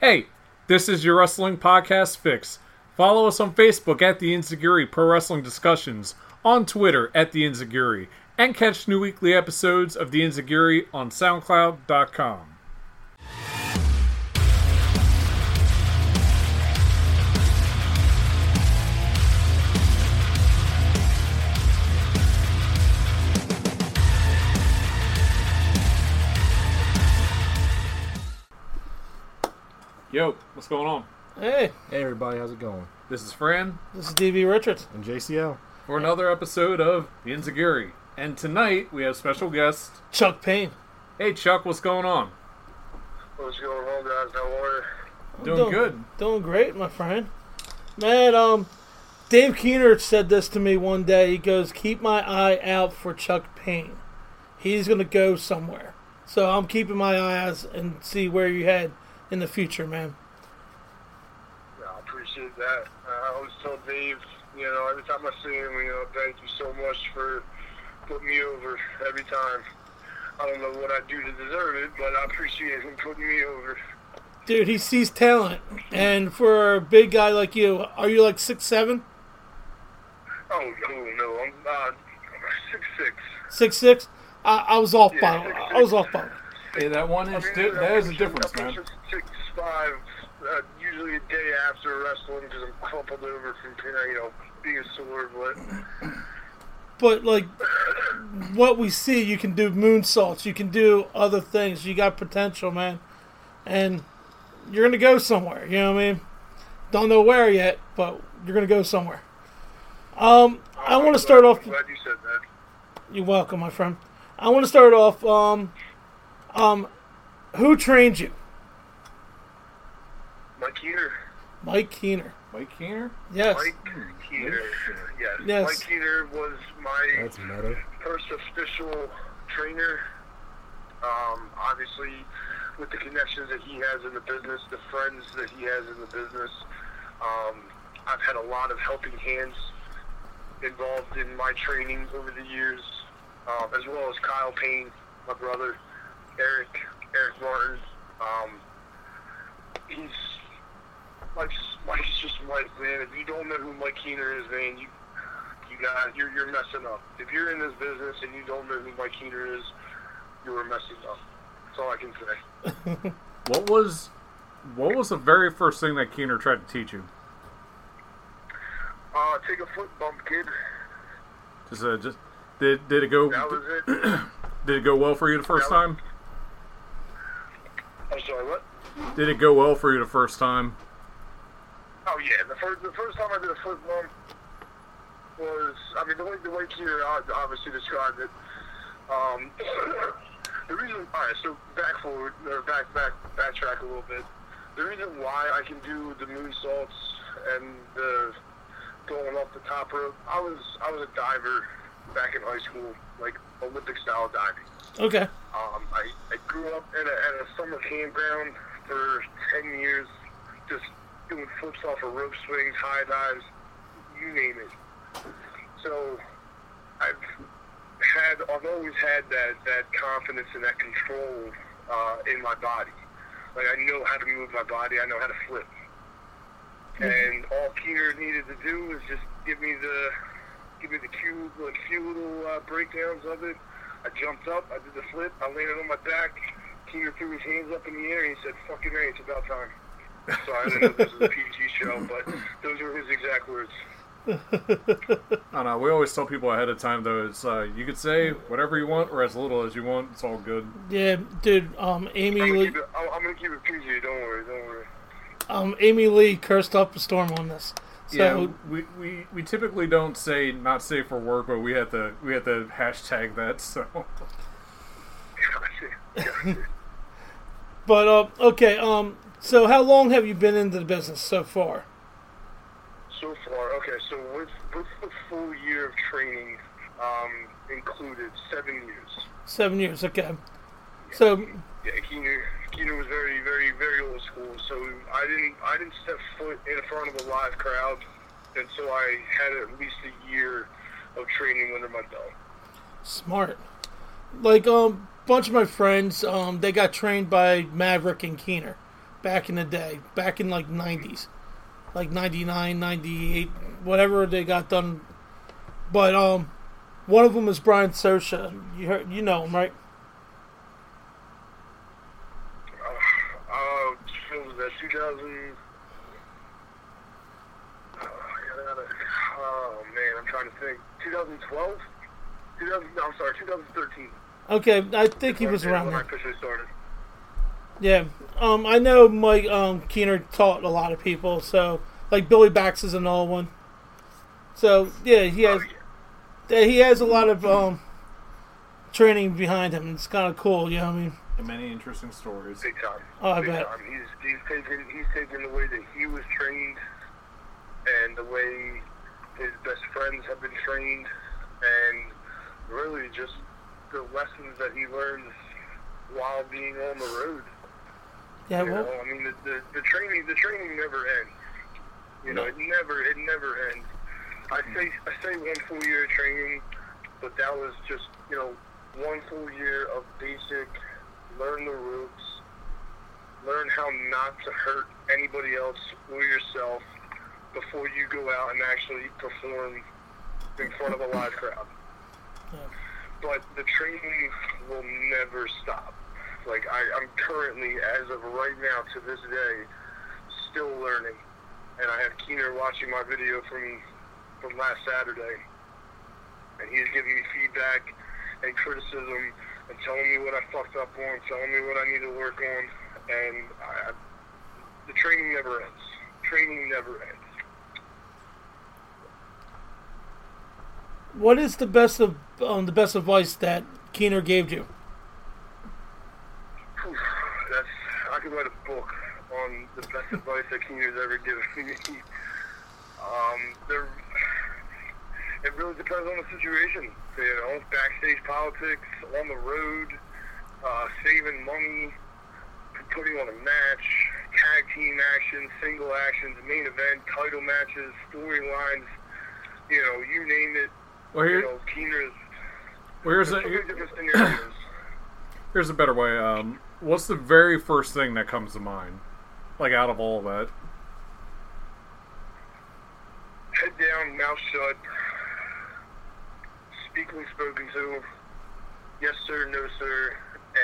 Hey, this is your wrestling podcast fix. Follow us on Facebook at the Enzuigiri Pro Wrestling Discussions, on Twitter at the Enzuigiri, and catch new weekly episodes of the Enzuigiri on SoundCloud.com. Yo, what's going on? Hey, Hey everybody, how's it going? This is Fran this is DB Richards. And JCL. for another episode of the Enzuigiri. And tonight we have special guest. Chuck Payne. Hey Chuck, what's going on? What's going on, guys? How are you? I'm Doing good. Doing great, my friend. Man, um, Dave Keener said this to me one day. He goes, "Keep my eye out for Chuck Payne. He's gonna go somewhere." So I'm keeping my eyes and see where you head in the future, man. Yeah, I appreciate that. Uh, I always tell Dave, you know, every time I see him, you know, thank you so much for putting me over every time. I don't know what I do to deserve it, but I appreciate him putting me over. Dude, he sees talent, and for a big guy like you, are you like six seven, Oh, no, no, I'm uh, six six. six six? I, I was off Yeah, by. six, I was off by. Hey, that one I inch, mean, di- that is a pushing- difference, I'm man. Six five, uh, usually a day after wrestling because I'm crumpled over from you know being a sore, but. But like what we see, you can do moonsaults, you can do other things. You got potential, man, and you're gonna go somewhere. You know what I mean? Don't know where yet, but you're gonna go somewhere. Um, I want to start off. I'm glad you said that. You're welcome, my friend. I want to start off. Um, um, who trained you? Mike Keener. Mike Keener. Mike Keener? Yes. Mike Keener. Yes. Yes. Mike Keener was my That's meta. first official trainer. Um, obviously, with the connections that he has in the business, the friends that he has in the business, um, I've had a lot of helping hands involved in my training over the years, um, as well as Kyle Payne, my brother, Eric, Eric Martin. Um, he's Mike's, Mike's just Mike, man. If you don't know who Mike Keener is, man, you you got you're you're messing up. If you're in this business and you don't know who Mike Keener is, you are messing up. That's all I can say. What was what was the very first thing that Keener tried to teach you? Uh, take a foot bump, kid. Just uh, just did did it go That was it. did it go well for you the first That time? I'm sorry, what? Did it go well for you the first time? Oh yeah, the first the first time I did a foot bump was I mean the way the way Keener obviously described it. Um, the reason, all right, so back forward or back back backtrack a little bit. The reason why I can do the moonsaults and the going off the top rope, I was I was a diver back in high school, like Olympic style diving. Okay. Um, I, I grew up in a, at a summer campground for 10 years, just doing flips off of rope swings, high dives, you name it. So I've had, I've always had that, that confidence and that control uh, in my body. Like I know how to move my body, I know how to flip. And all Keener needed to do was just give me the, give me the few, like few little uh, breakdowns of it. I jumped up, I did the flip, I landed on my back. Keener threw his hands up in the air and he said, fucking A, it's about time. Sorry, I didn't know if this was a PG show, but those were his exact words. I don't know. We always tell people ahead of time though. It's uh, you could say whatever you want or as little as you want. It's all good. Yeah, dude. Um, Amy I'm gonna Lee. keep it, I'm, I'm gonna keep it PG, don't worry, don't worry. Um, Amy Lee cursed up a storm on this. So yeah, we, we, we typically don't say not safe for work, but we have to we had to hashtag that. So But uh, okay, um, so how long have you been into the business so far? So far, okay, so with, with the full year of training um, included, seven years. Seven years, okay. So Yeah, Keener, Keener was very, very, very old school. So I didn't, I didn't step foot in front of a live crowd until I had at least a year of training under my belt. smart. Like um, bunch of my friends, um, they got trained by Maverick and Keener. back in the day, back in like 90s, like 99, 98, whatever they got done. But um, one of them is Brian Sosha. You heard, you know him, right? Uh, what was that, 2000? Oh, oh, man, I'm trying to think. 2012? 2000, no, I'm sorry, 2013. Okay, I think he was around there. Yeah. Um, I know Mike um, Keener taught a lot of people, so like Billy Bax is an another one. So yeah, he has yeah, he has a lot of um, training behind him. It's kind of cool, you know what I mean? And many interesting stories. Big time. Oh, I Big bet. time. He's, he's taken he's taken the way that he was trained and the way his best friends have been trained and really just the lessons that he learns while being on the road. Yeah, You well, know, I mean the, the, the training the training never ends. You know, No. it never it never ends. I say I say one full year of training, but that was just, you know, one full year of basic learn the ropes, learn how not to hurt anybody else or yourself before you go out and actually perform in front of a live crowd. Yeah. But the training will never stop. Like I, I'm currently, as of right now to this day, still learning. And I have Keener watching my video from from last Saturday, and he's giving me feedback and criticism and telling me what I fucked up on, telling me what I need to work on, and I, the training never ends. Training never ends. what is the best of um, the best advice that Keener gave you? That's I could write a book on the best advice that Keener's ever given me. Um, there, it really depends on the situation. You know, backstage politics, on the road, uh, saving money, putting on a match, tag team action, single actions, main event, title matches, storylines. You know, you name it. Well, You here, know, Keener's. Well, here's a so many different scenarios. here's a better way. Um, what's the very first thing that comes to mind, like out of all that? head down, mouth shut. Speak when spoken to. Yes, sir, no, sir,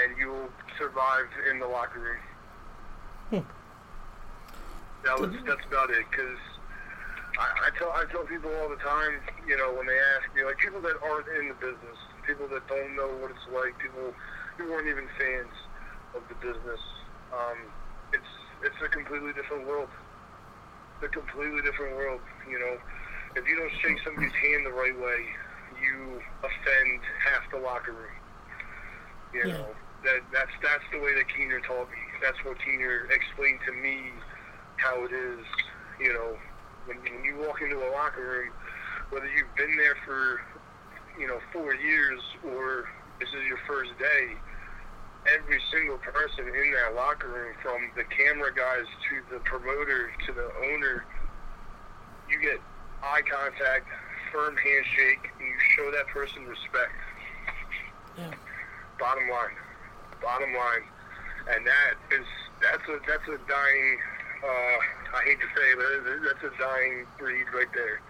and you will survive in the locker room. That was that's about it. Cause I, I tell I tell people all the time, you know, when they ask me, like people that aren't in the business, people that don't know what it's like, people who weren't even fans of the business. Um, it's it's a completely different world a completely different world. You know, if you don't shake somebody's hand the right way, you offend half the locker room. You Yeah. know, that that's that's the way that Keener taught me. That's what Keener explained to me how it is. You know, when, when you walk into a locker room, whether you've been there for you know four years or this is your first day, every single person in that locker room, from the camera guys to the promoter to the owner, you get eye contact, firm handshake, and you show that person respect. Yeah. Bottom line, bottom line, and that is that's a that's a dying. Uh, I hate to say, it, but that's a dying breed right there.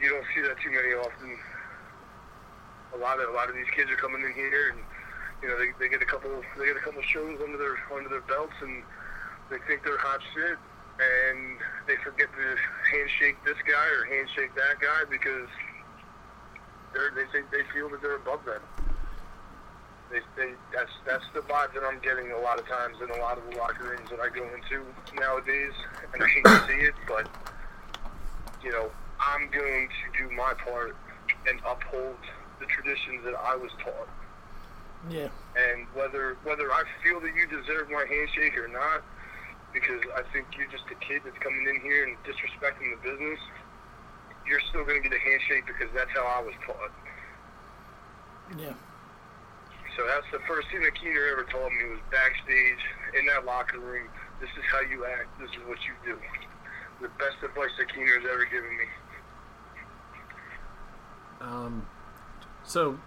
You don't see that too many often. A lot of a lot of these kids are coming in here and you know, they, they get a couple they get a couple shows under their under their belts and they think they're hot shit and they forget to handshake this guy or handshake that guy because they're they think they feel that they're above them. They, they that's that's the vibe that I'm getting a lot of times in a lot of the locker rooms that I go into nowadays and I hate to see it, but you know, I'm going to do my part and uphold the traditions that I was taught Yeah. and whether whether I feel that you deserve my handshake or not, because I think you're just a kid that's coming in here and disrespecting the business, you're still going to get a handshake because that's how I was taught. Yeah. So that's the first thing that Keener ever told me was backstage in that locker room. This is how you act. This is what you do. The best advice that Keener has ever given me. Um, so,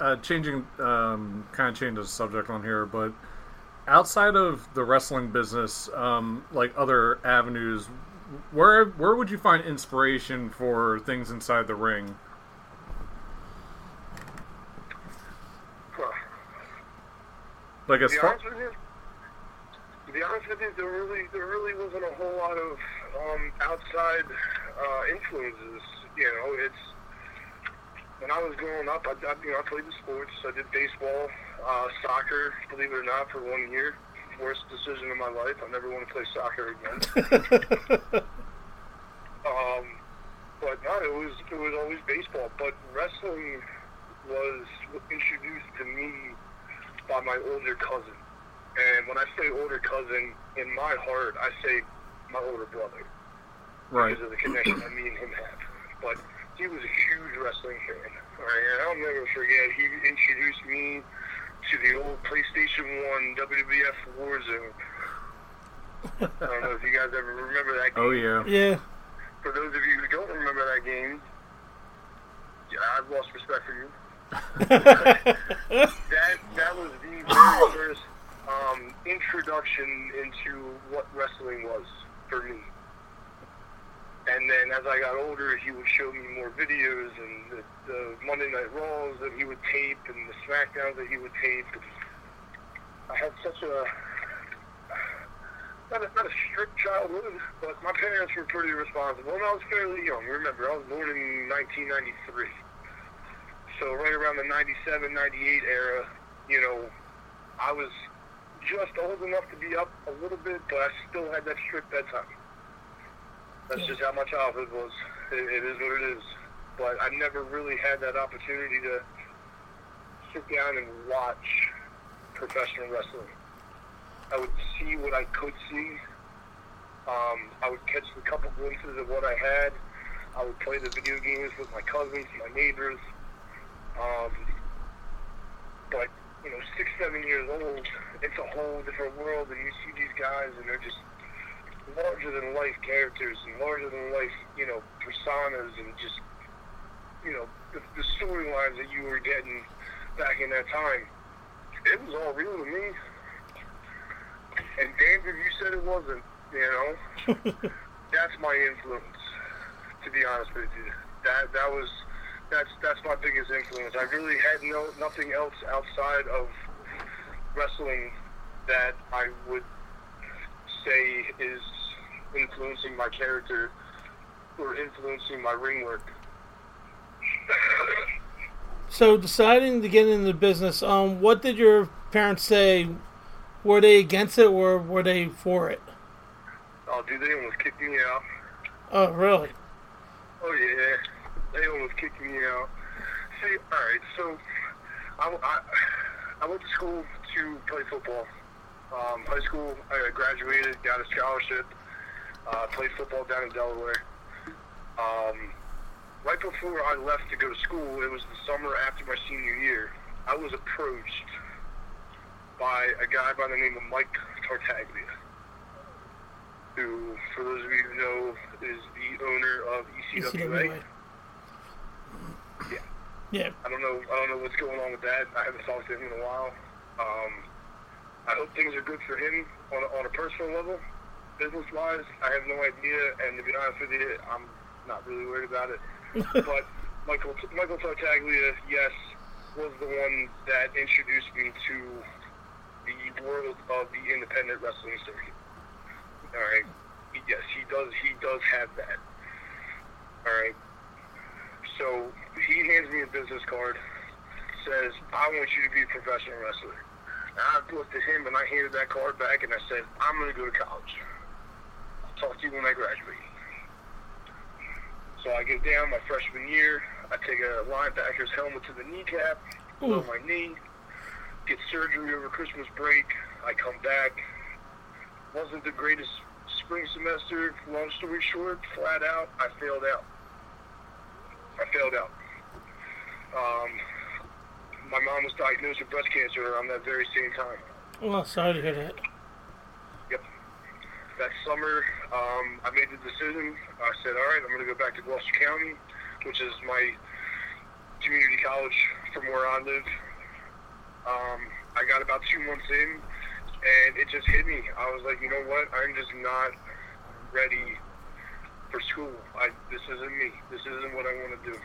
uh, changing, um, kind of changes the subject on here, but outside of the wrestling business, um, like other avenues, where where would you find inspiration for things inside the ring? Like as far honest with you, to be honest with you, there really there really wasn't a whole lot of um, outside uh, influences. You know, it's when I was growing up, I, I you know I played the sports. I did baseball, uh, soccer. Believe it or not, for one year. Worst decision of my life. I never want to play soccer again. Um, but no, it was it was always baseball. But wrestling was introduced to me by my older cousin. And when I say older cousin, in my heart, I say my older brother right? because of the connection that me and him have. But he was a huge wrestling fan. All right, and I'll never forget. He introduced me to the old PlayStation One WWF Warzone. I don't know if you guys ever remember that game. Oh yeah. yeah. For those of you who don't remember that game, yeah, I've lost respect for you. That that was the very first um, introduction into what wrestling was for me. And then as I got older, he would show me more videos and the, the Monday Night Raws that he would tape and the SmackDowns that he would tape. I had such a not a, not a strict childhood, but my parents were pretty responsible, and I was fairly young. Remember, I was born in 1993, so right around the 97, 98 era, you know, I was just old enough to be up a little bit, but I still had that strict bedtime. That's just how my childhood was. It, it is what it is. But I never really had that opportunity to sit down and watch professional wrestling. I would see what I could see. Um, I would catch a couple glimpses of what I had. I would play the video games with my cousins, my neighbors. Um, but you know, six, seven years old, it's a whole different world, and you see these guys, and they're just larger than life characters and larger than life, you know, personas, and just you know, the, the storylines that you were getting back in that time. It was all real to me. And damn if you said it wasn't, you know. that's my influence, to be honest with you. That that was that's that's my biggest influence. I really had no nothing else outside of wrestling that I would say is influencing my character or influencing my ring work. So deciding to get into the business, um, what did your parents say? Were they against it or were they for it? Oh, dude, they almost kicked me out. Oh, really? Oh yeah, they almost kicked me out. See, all right, so I, I, I went to school to play football. Um, high school, I graduated, got a scholarship, uh, played football down in Delaware. Um, right before I left to go to school, it was the summer after my senior year. I was approached by a guy by the name of Mike Tartaglia, who, for those of you who know, is the owner of ECWA. ECWA. Yeah. Yeah. I don't know. I don't know what's going on with that. I haven't talked to him in a while. Um, I hope things are good for him on a, on a personal level. Business wise, I have no idea. And to be honest with you, I'm not really worried about it. but Michael Michael Tartaglia, yes, was the one that introduced me to the world of the independent wrestling circuit. All right. Yes, he does. He does have that. All right. So he hands me a business card, says, I want you to be a professional wrestler. And I looked at him and I handed that card back and I said, I'm going to go to college. Talk to you when I graduate. So I get down my freshman year. I take a linebacker's helmet to the kneecap, blow my knee, get surgery over Christmas break. I come back. Wasn't the greatest spring semester. Long story short, flat out, I failed out. I failed out. Um, my mom was diagnosed with breast cancer around that very same time. Well, sorry to hear that. That summer, um, I made the decision. I said, all right, I'm going to go back to Gloucester County, which is my community college from where I live. Um, I got about two months in. and it just hit me. I was like, you know what? I'm just not ready for school. I this isn't me. This isn't what I want to do.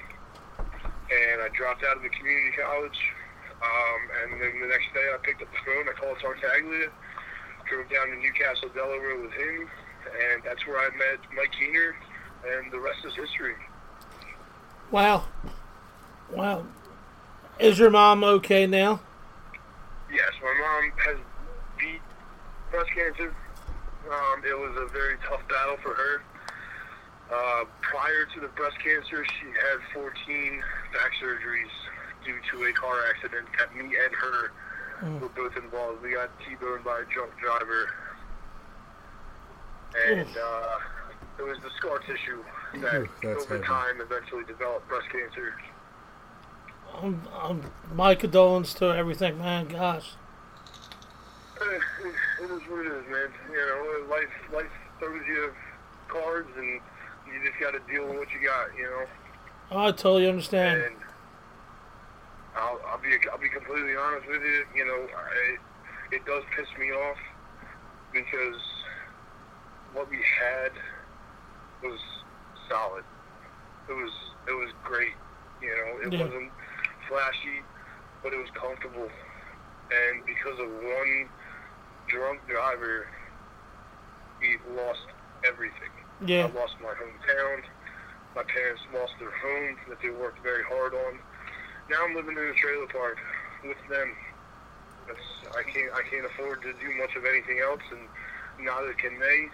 And I dropped out of the community college. Um, and then the next day, I picked up the phone. I called Tartaglia, drove down to Newcastle, Delaware with him, and that's where I met Mike Keener, and the rest is history. Wow. Wow. Is your mom okay now? Yes, my mom has beat breast cancer. Um, it was a very tough battle for her. Uh, prior to the breast cancer, she had 14 back surgeries due to a car accident that me and her were both involved. We got T-boned by a drunk driver. And uh, it was the scar tissue that that's over heavy. time eventually developed breast cancer. Um, um, my condolence to everything, man. Gosh. Eh, It is what it is, man. You know, life life throws you cards, and you just got to deal with what you got. You know, I totally understand. and I'll, I'll be I'll be completely honest with you. You know, I, it does piss me off because what we had was solid. It was it was great. You know, it Yeah. wasn't flashy, but it was comfortable. And because of one drunk driver, we lost everything. Yeah. I lost my hometown. My parents lost their home that they worked very hard on. Now I'm living in a trailer park with them. That's, I can't I can't afford to do much of anything else, and neither can they.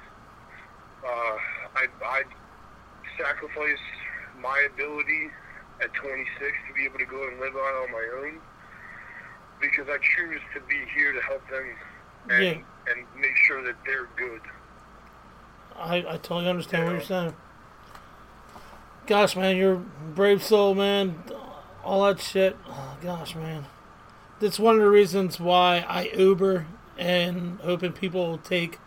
Uh, I I sacrifice my ability at 26 to be able to go and live out on my own because I choose to be here to help them and Yeah. and make sure that they're good. I, I totally understand what you're saying. Gosh, man, you're a brave soul, man. All that shit. Oh, gosh, man. That's one of the reasons why I Uber and hoping people will take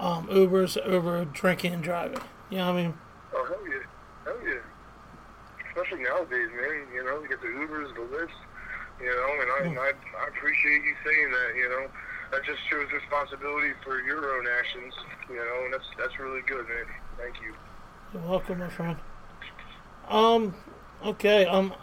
um, Ubers over drinking and driving. You know what I mean? Oh hell yeah, hell yeah. Especially nowadays, man. You know, you get the Ubers, the Lyfts. You know, and I, and I, I appreciate you saying that. You know, that just shows responsibility for your own actions. You know, and that's that's really good, man. Thank you. You're welcome, my friend. Um, okay. Um,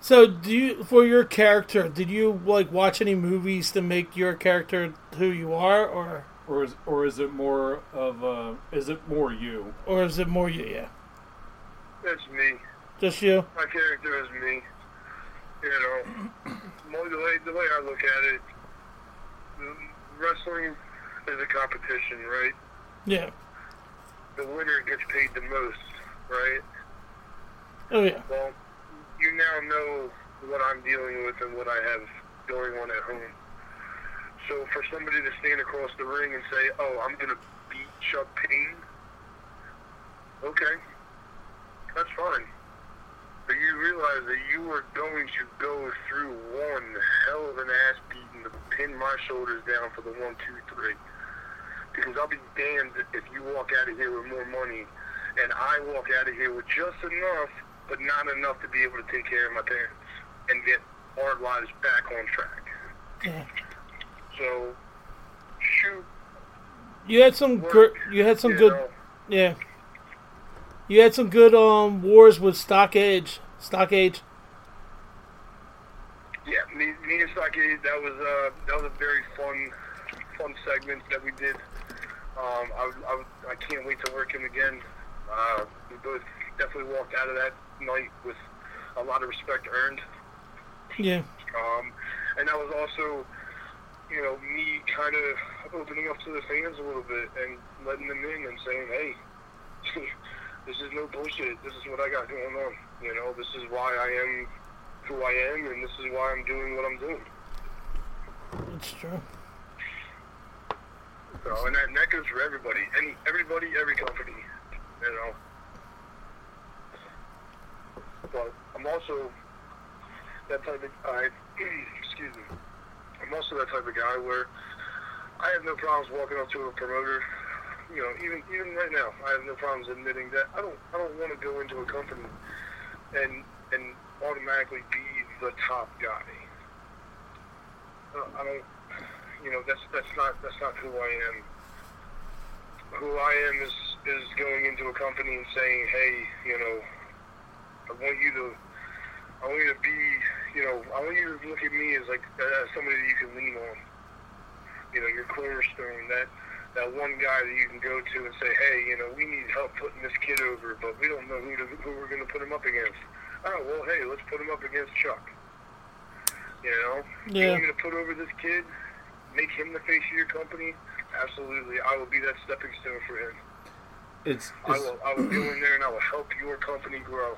so do you for your character? Did you like watch any movies to make your character who you are, or Or is or is it more of uh is it more you? or is it more you? Yeah, That's me. just you. My character is me. You know, more the way the way I look at it, wrestling is a competition, right? Yeah. The winner gets paid the most, right? Oh yeah. Well, you now know what I'm dealing with and what I have going on at home. So for somebody to stand across the ring and say, "Oh, I'm gonna beat Chuck Payne," okay, that's fine. But you realize that you are going to go through one hell of an ass beating to pin my shoulders down for the one, two, three. Because I'll be damned if you walk out of here with more money and I walk out of here with just enough, but not enough to be able to take care of my parents and get our lives back on track. Yeah. So, shoot, You had some good. You had some you good. know, Yeah. You had some good um wars with Stockade. Stockade. yeah, me, me and Sake, that was uh, that was a very fun, fun segment that we did. Um, I, I, I can't wait to work him again. Uh, we both definitely walked out of that night with a lot of respect earned. Yeah. Um, and that was also, you know, me kind of opening up to the fans a little bit and letting them in and saying, hey, this is no bullshit. This is what I got going on. You know, this is why I am who I am, and this is why I'm doing what I'm doing. That's true. So, and that, and that goes for everybody, any everybody, every company. You know. But I'm also that type of I excuse me. I'm also that type of guy where I have no problems walking up to a promoter. You know, even even right now, I have no problems admitting that I don't I don't want to go into a company and and automatically be the top guy. Uh, I don't. you know, that's that's not that's not who I am. Who I am is is going into a company and saying, hey, you know, I want you to, I want you to be, you know, I want you to look at me as like as somebody that you can lean on. You know, your cornerstone, that that one guy that you can go to and say, hey, you know, we need help putting this kid over, but we don't know who to, who we're going to put him up against. Oh well, hey, let's put him up against Chuck. You know, you Yeah. want me to put over this kid, make him the face of your company? Absolutely, I will be that stepping stone for him. It's it's I will, I will go in there and I will help your company grow.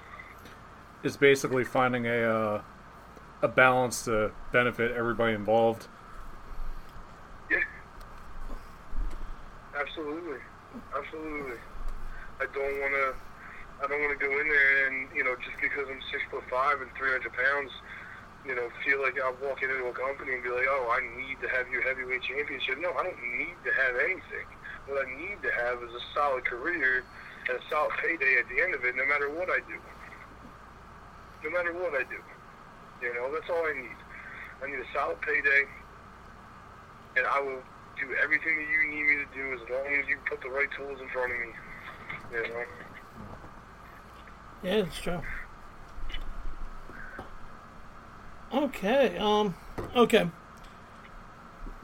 It's basically finding a uh, a balance to benefit everybody involved. Yeah. Absolutely. Absolutely. I don't want to. I don't want to go in there and you know just because I'm six foot five and 300 pounds, you know, feel like I'm walking into a company and be like, oh, I need to have your heavyweight championship. No, I don't need to have anything. What I need to have is a solid career and a solid payday at the end of it, no matter what I do. No matter what I do. You know, that's all I need. I need a solid payday, and I will do everything that you need me to do as long as you put the right tools in front of me. You know? Yeah, that's true. Okay. Um. Okay.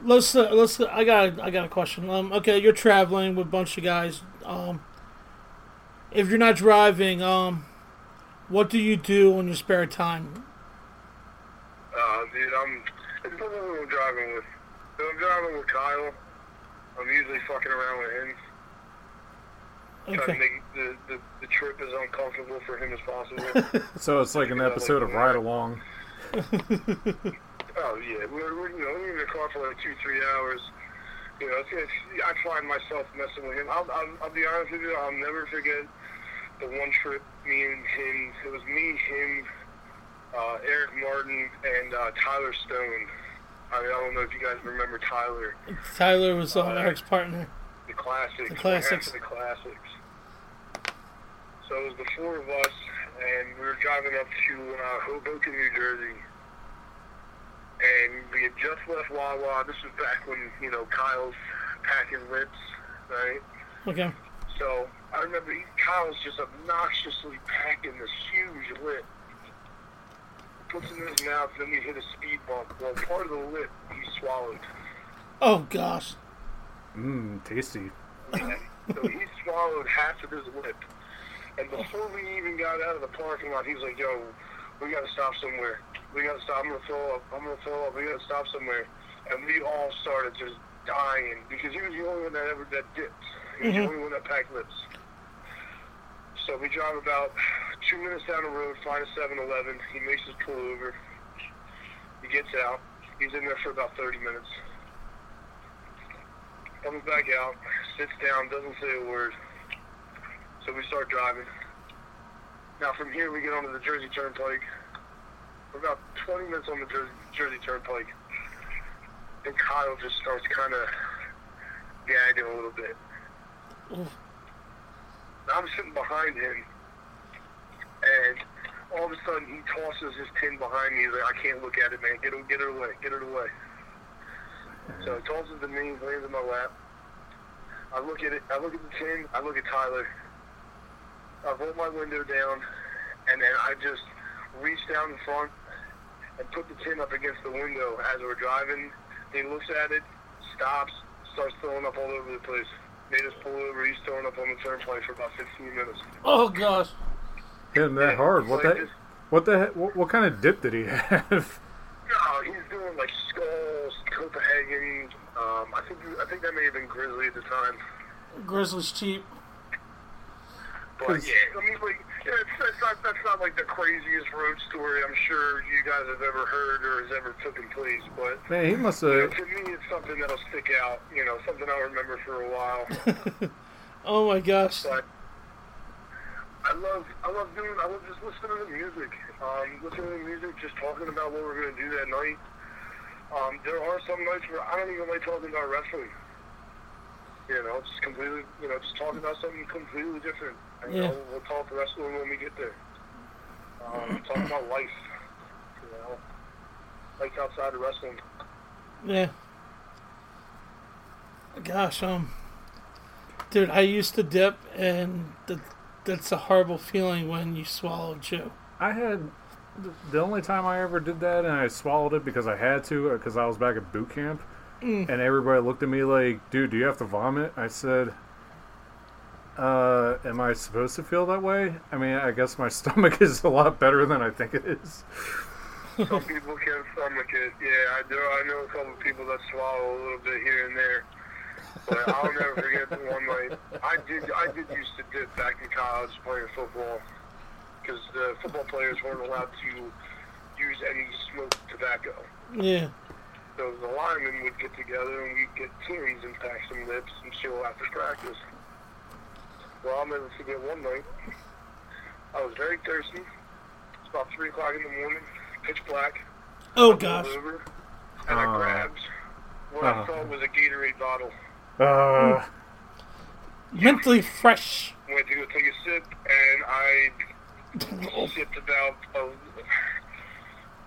Let's uh, let's. I got I got a question. Um. Okay, you're traveling with a bunch of guys. Um. If you're not driving, um, what do you do on your spare time? Uh, dude, I'm. It's the one I'm driving with. I'm driving with Kyle. I'm usually fucking around with him, trying to make the, the, the trip as uncomfortable for him as possible. So it's like an episode of Ride Along. oh yeah, we're, we're you know we're in the car for like two three hours. You know, it's, it's, I find myself messing with him. I'll, I'll, I'll be honest with you, I'll never forget the one trip me and him. It was me, him, uh, Eric Martin, and uh, Tyler Stone. I, mean, I don't know if you guys remember Tyler, Tyler was uh, Eric's partner. the classics, The classics. the classics. So it was the four of us, and we were driving up to uh, Hoboken, New Jersey. And we had just left Wawa. This was back when, you know, Kyle's packing lips, right? Okay. So I remember he, Kyle's just obnoxiously packing this huge lip. Puts it in his mouth, and then we hit a speed bump. Well, part of the lip he swallowed. Oh gosh. Mmm, tasty. so he swallowed half of his lip. And before we even got out of the parking lot, he was like, yo, we gotta stop somewhere. We gotta stop. I'm gonna throw up. I'm gonna throw up. We gotta stop somewhere. And we all started just dying because he was the only one that ever that dipped. He was the Mhm. only one that packed lips. So we drive about two minutes down the road, find a 7-Eleven. He makes us pull over. He gets out. He's in there for about 30 minutes. Comes back out, sits down, doesn't say a word. So we start driving. Now from here we get onto the Jersey Turnpike. We're about 20 minutes on the Jersey, Jersey Turnpike. And Kyle just starts kind of gagging a little bit. I'm sitting behind him, and all of a sudden he tosses his tin behind me. He's like, I can't look at it, man. Get it, get it away. Get it away. So he tosses it to me, lands in my lap. I look at it. I look at the tin. I look at Tyler. I roll my window down, and then I just reach down in front and put the tin up against the window as we're driving. He looks at it, stops, starts throwing up all over the place. Made us pull over. He's throwing up on the turnpike for about 15 minutes. Oh gosh. Hit him that hard. What Like that? this- What the? Heck, what, what kind of dip did he have? No, he's doing like skulls, Copenhagen. Um, I think I think that may have been Grizzly at the time. Grizzly's cheap. But 'Cause- yeah, I mean, like, yeah, it's, that's not that's not like the craziest road story I'm sure you guys have ever heard or has ever taken place. But Man, he must you know, have. to me, it's something that'll stick out. You know, something I'll remember for a while. Oh my gosh. but I love I love doing I love just listening to the music. Um, listening to the music, just talking about what we're gonna do that night. Um, there are some nights where I don't even like talking about wrestling. You know, just completely you know, just talking about something completely different. And, you Yeah. know, we'll talk wrestling when we get there. Um, talk about life. You know. Life outside of wrestling. Yeah. Gosh, um, dude, I used to dip, and th- that's a horrible feeling when you swallow chew. I had the only time I ever did that, and I swallowed it because I had to, because I was back at boot camp, and everybody looked at me like, "Dude, do you have to vomit?" I said, "Uh, am I supposed to feel that way? I mean, I guess my stomach is a lot better than I think it is." Some people can't stomach it. Yeah, I do. I know a couple of people that swallow a little bit here and there. But I'll never forget the one night. I did. I did used to dip back in college playing football because the football players weren't allowed to use any smoked tobacco. Yeah. So the linemen would get together and we'd get tins and pack some lips and chill after practice. Well, I'll never forget one night. I was very thirsty. It's about 3 o'clock in the morning, pitch black. Oh I gosh. Over, and I Uh. grabbed what Uh. I thought was a Gatorade bottle. Uh, Mentally fresh. Went to go take a sip, and I sipped about a,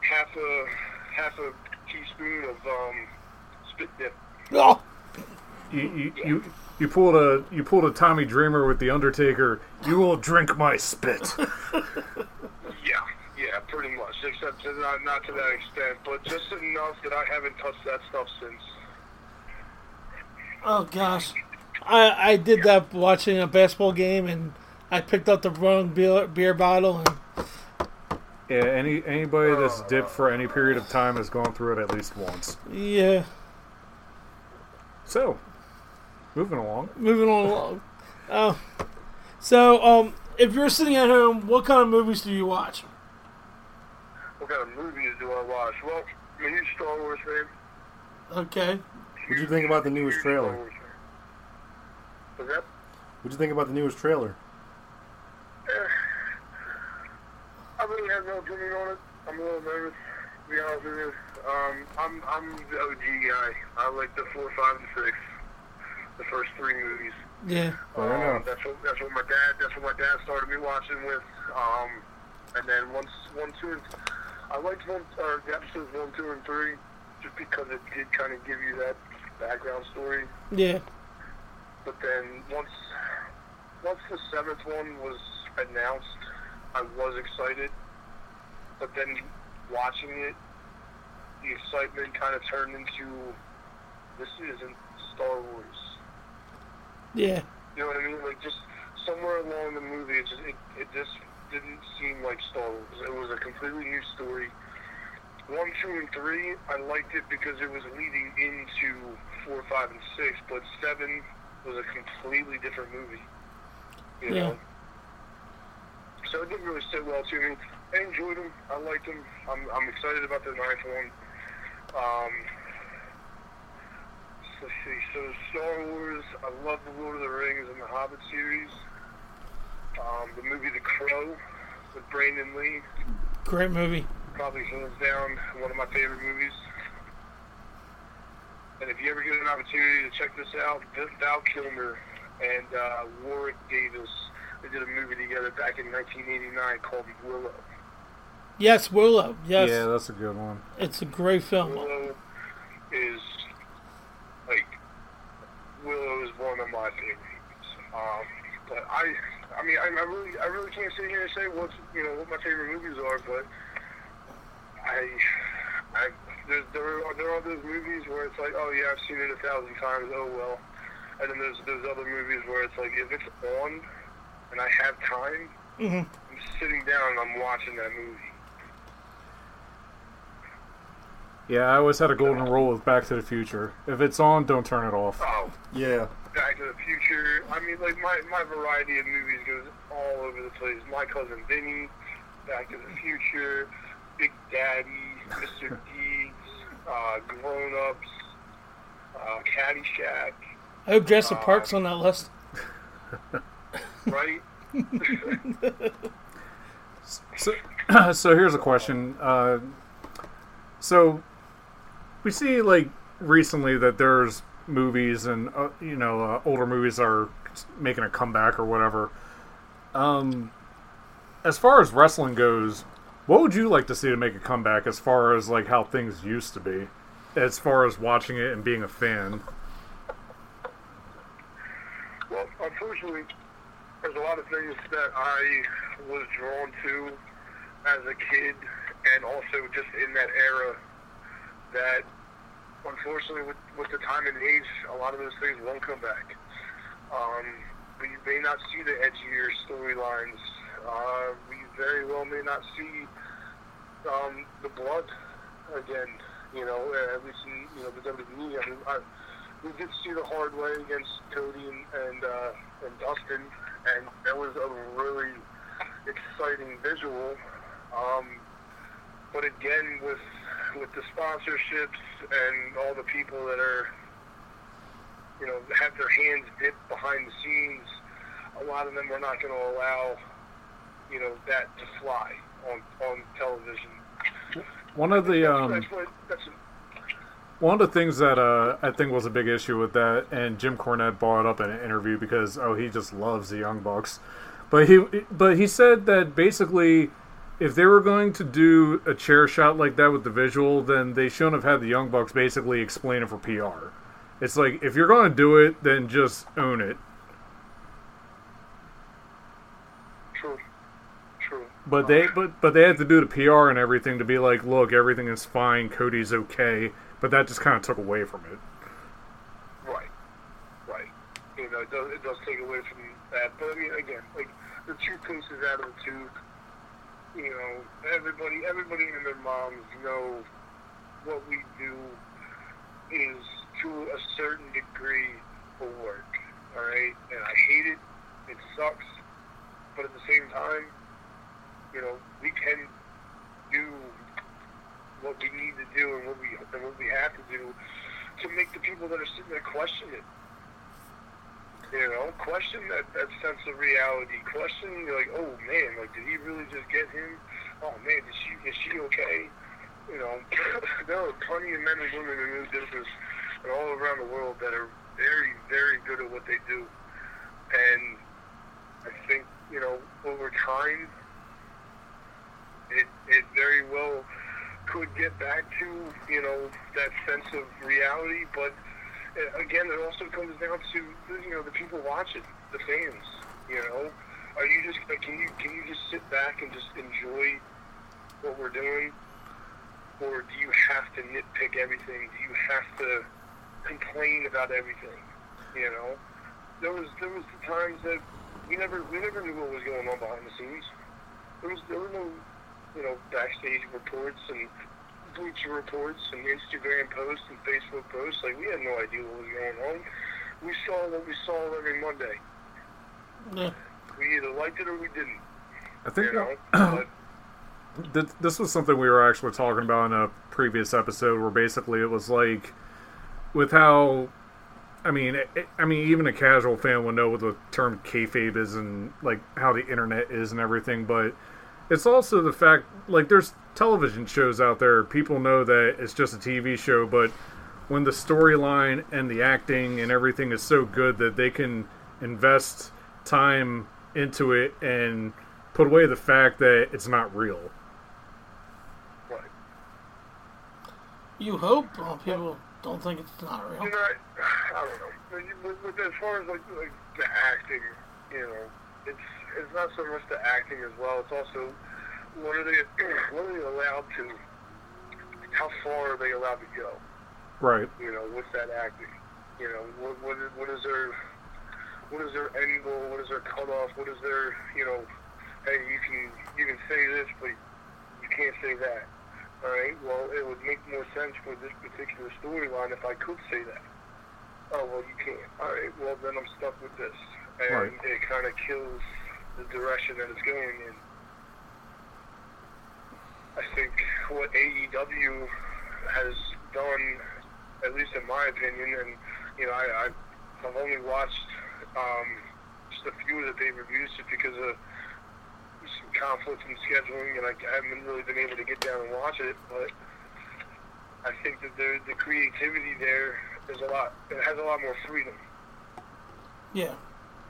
half a half a teaspoon of um, spit dip. Oh, you, you, you, you pulled a you pulled a Tommy Dreamer with the Undertaker. You will drink my spit. Yeah, yeah, pretty much. Except to not not to that extent, but just enough that I haven't touched that stuff since. oh gosh. I I did that watching a basketball game, and I picked up the wrong beer, beer bottle, and Yeah, any anybody that's oh. dipped for any period of time has gone through it at least once. yeah. So, moving along. Moving on along. Oh, so um, if you're sitting at home, what kind of movies do you watch? What kind of movies do I watch? Well, I'm a huge Star Wars fan. Okay. What do you think about the newest trailer? Wars that? What do you think about the newest trailer? I really have no opinion on it. I'm a little nervous, to be honest with you. Um, I'm I'm the OG guy. I like the four, five, and six, the first three movies. Yeah. Um, enough. That's what that's what my dad that's what my dad started me watching with. Um, and then once one, two, and I liked one or the episodes one, two, and three, just because it did kind of give you that background story. Yeah. But then once once the seventh one was announced, I was excited. But then watching it, the excitement kind of turned into this isn't Star Wars. Yeah. You know what I mean? Like just somewhere along the movie, it just it, it just didn't seem like Star Wars. It was a completely new story. One, two, and three, I liked it because it was leading into four, five, and six. But seven was a completely different movie. You Yeah. know. So it didn't really sit well to me. I enjoyed them. I liked them. I'm I'm excited about the ninth one. Um, let's see. So Star Wars. I love the Lord of the Rings and the Hobbit series. Um, the movie The Crow with Brandon Lee, Great movie. probably hands down one of my favorite movies. And if you ever get an opportunity to check this out, Val Kilmer and uh, Warwick Davis, they did a movie together back in 1989 called Willow. Yes, Willow. Yes. Yeah, that's a good one. It's a great film. Willow is like Willow is one of my favorites. Um, but I, I mean, I, I really, I really can't sit here and say what's you know what my favorite movies are, but I, I there there are, there are those movies where it's like, oh yeah, I've seen it a thousand times. Oh well. And then there's there's other movies where it's like if it's on and I have time, hmm I'm sitting down and I'm watching that movie. Yeah, I always had a golden rule with Back to the Future. If it's on, don't turn it off. Oh, Yeah. Back to the Future. I mean, like my my variety of movies goes all over the place. My cousin Vinny, Back to the Future, Big Daddy, Mr. Deeds, uh, Grown Ups, uh, Caddyshack, I hope Jurassic Park's on that list. right? So, so here's a question. Uh, so we see like recently that there's movies and uh, you know uh, older movies are making a comeback or whatever. Um, as far as wrestling goes, what would you like to see to make a comeback? As far as like how things used to be, as far as watching it and being a fan. Well, unfortunately, there's a lot of things that I was drawn to as a kid, and also just in that era that, unfortunately, with, with the time and age, a lot of those things won't come back. Um, we may not see the edgier storylines. Uh, we very well may not see um, the blood again. You know, at least in you know the WWE. I mean, I, we did see the hard way against Cody and and, uh, and Dustin, and that was a really exciting visual. Um, but again, with with the sponsorships and all the people that are, you know, have their hands dipped behind the scenes, a lot of them are not going to allow, you know, that to fly on on television. One of the um, that's what that's One of the things that uh, I think was a big issue with that, and Jim Cornette brought up in an interview because oh he just loves the Young Bucks, but he but he said that basically if they were going to do a chair shot like that with the visual, then they shouldn't have had the Young Bucks basically explain it for PR. It's like if you're going to do it, then just own it. true. True. But they but but they had to do the PR and everything to be like, look, everything is fine, Cody's okay. But that just kind of took away from it. Right. Right. You know, it does, it does take away from that. But I mean, again, like the two is out of the tube. You know, everybody, everybody and their moms know what we do is to a certain degree for work. All right, and I hate it. It sucks. But at the same time, you know, we can do what we need to do and what we and what we have to do to make the people that are sitting there question it. You know, question that, that sense of reality. Question like, oh man, like did he really just get him? Oh man, is she is she okay? You know, there are plenty of men and women in this business and all around the world that are very, very good at what they do. And I think, you know, over time it it very well could get back to, you know, that sense of reality, but again, it also comes down to you know the people watching, the fans. You know, are you just can you can you just sit back and just enjoy what we're doing, or do you have to nitpick everything? Do you have to complain about everything? You know, there was there was the times that we never we never knew what was going on behind the scenes. There was there were no you know backstage reports and Bleacher reports and Instagram posts and Facebook posts. Like we had no idea what was going on. We saw what we saw every Monday. Yeah. We either liked it or we didn't. I think You know, uh, but this was something we were actually talking about in a previous episode, where basically it was like, with how, I mean, it, I mean, even a casual fan would know what the term kayfabe is and like how the internet is and everything, but it's also the fact like there's television shows out there. People know that it's just a TV show, but when the storyline and the acting and everything is so good that they can invest time into it and put away the fact that it's not real. right. You hope uh, people don't think it's not real. You know, I, I don't know. But, but as far as like like the acting, you know, it's it's not so much the acting as well. It's also what are they what are they allowed to? How far are they allowed to go? Right. You know, with that acting. You know, what what is, what is their what is their end goal? What is their cutoff? What is their you know? Hey, you can you can say this, but you can't say that. All right. Well, it would make more sense for this particular storyline if I could say that. Oh well, you can't. All right. Well, then I'm stuck with this, and Right. it kind of kills the direction that it's going in. I think what AEW has done, at least in my opinion, and you know, I, I I've only watched um, just a few of the pay-per-views just because of some conflicts in scheduling, and I haven't really been able to get down and watch it. But I think that the the creativity there is a lot. It has a lot more freedom. Yeah.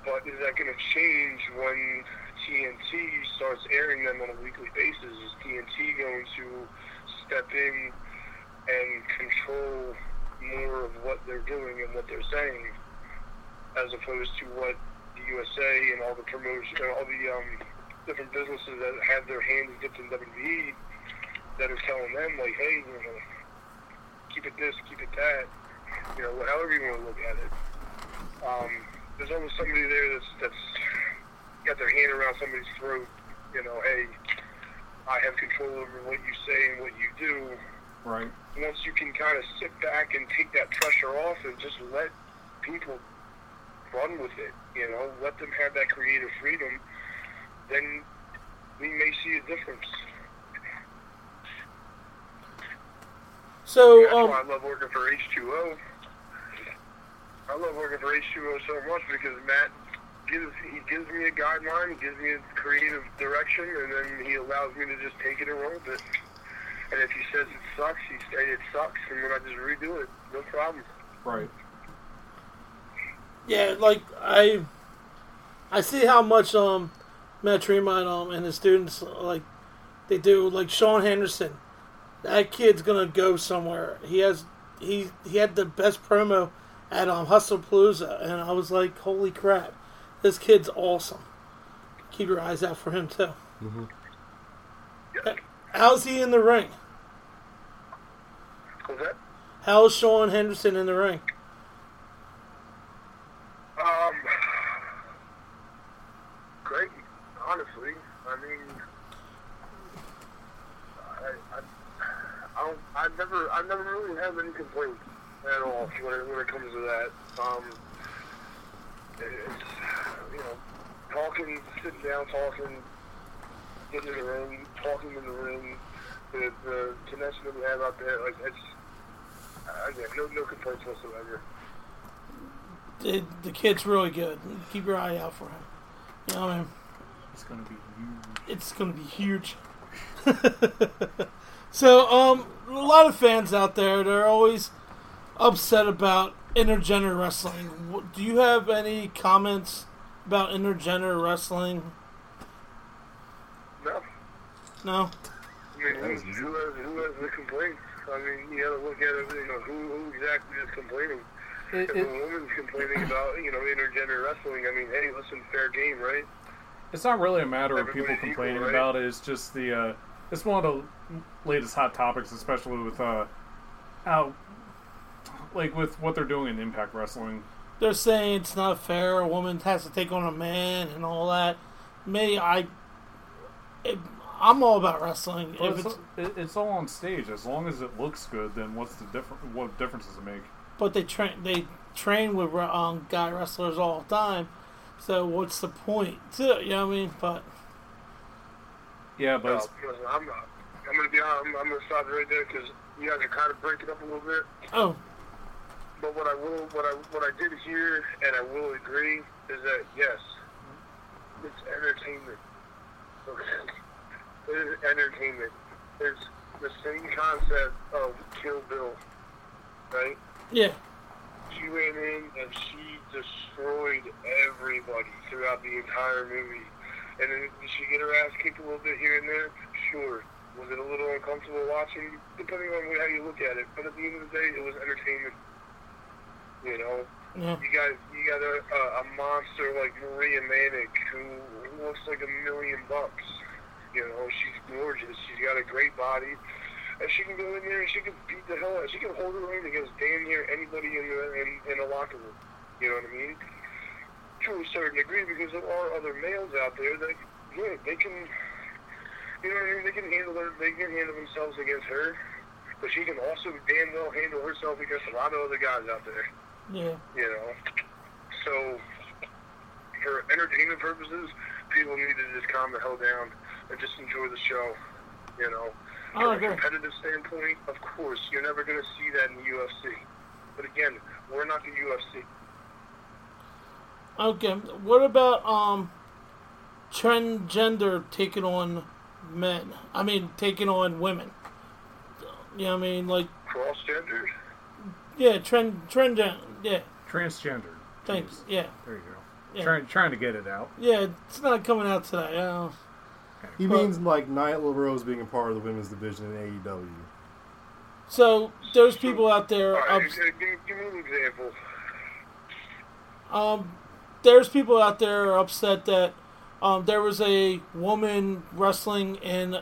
But is that going to change when TNT starts airing them on a weekly basis? Is TNT going to step in and control more of what they're doing and what they're saying? as opposed to what the USA and all the promotion, all the um, different businesses that have their hands dipped in WWE that are telling them like, hey, you know, keep it this, keep it that, you know, however you want to look at it. Um, there's always somebody there that's that's got their hand around somebody's throat. You know, hey, I have control over what you say and what you do. Right. Once you can kind of sit back and take that pressure off and just let people run with it, you know, let them have that creative freedom, then we may see a difference. So, That's um, why I love working for H2O. I love working for H2O so much because Matt gives he gives me a guideline, gives me a creative direction, and then he allows me to just take it and roll with it. And if he says it sucks, he says it sucks, and then I just redo it. No problem. Right. yeah, like I, I see how much um, Matt Tremont um and his students like they do. Like Sean Henderson, that kid's gonna go somewhere. He has he he had the best promo at um Hustle Palooza, and I was like, holy crap, this kid's awesome. Keep your eyes out for him too. Yeah. How's he in the ring? Was that? How's Sean Henderson in the ring? Um, great. Honestly, I mean, I, I, I don't. I never. I never really have any complaints at all when it, when it comes to that. Um, it's you know, talking, sitting down, talking, getting in the ring, talking in the room, the the connection that we have out there, like it's. I yeah, no no complaints whatsoever. The, the kid's really good. Keep your eye out for him. You know what I mean? It's gonna be huge. it's going to be huge. so, um, a lot of fans out there, they're always upset about intergender wrestling. Do you have any comments about intergender wrestling? No. No? I mean, who, who, has, who has the complaints? I mean, you gotta look at it, you know, who, who exactly is complaining? It, If a woman's complaining about, you know, intergender wrestling, I mean, hey, listen, fair game, right? it's not really a matter of people Everybody's equal, complaining right? about it. It's just the uh, it's one of the latest hot topics, especially with uh, how like with what they're doing in Impact Wrestling. They're saying it's not fair. A woman has to take on a man and all that. Me, I, it, I'm all about wrestling. But If it's, it's, it's all on stage. As long as it looks good, then what's the different? What difference does it make? but they train they train with um, guy wrestlers all the time. So what's the point? Too, you know what I mean? But Yeah, but No, it's, I'm not. I'm gonna be honest. I'm, I'm gonna stop right there because you guys are kind of breaking up a little bit. oh, But what I will, what I, what I did hear, and I will agree, is that yes, it's entertainment. Okay, it is entertainment. It's the same concept of Kill Bill, right? yeah, She went in and she destroyed everybody throughout the entire movie. And then did she get her ass kicked a little bit here and there? Sure. Was it a little uncomfortable watching? Depending on how you look at it. But at the end of the day, it was entertainment. You know, yeah, you got you got a, a, a monster like Maria Manic who looks like a million bucks. You know, she's gorgeous. She's got a great body. And she can go in there and she can beat the hell out. She can hold her own against damn near anybody in the in, in the locker room. You know what I mean? To a certain degree, because there are other males out there that, yeah, they can, you know what I mean? They can handle their, they can handle themselves against her, but she can also damn well handle herself against a lot of other guys out there yeah. you know. So, for entertainment purposes, people need to just calm the hell down and just enjoy the show, you know. From a competitive standpoint, of course, you're never going to see that in the UFC. But again, we're not the UFC. Okay, what about um, transgender taking on men? I mean, taking on women. You know what I mean? Like, Cross genders. yeah, trend, trend, yeah. transgender. Thanks. Jeez. Yeah, There you go. Yeah. Trying trying to get it out. yeah. It's not coming out today. Uh, He But- means like Nyla Rose being a part of the women's division in AEW. so those people out there, All right, ups- give, give, give me an example. Um, there's people out there upset that um, there was a woman wrestling in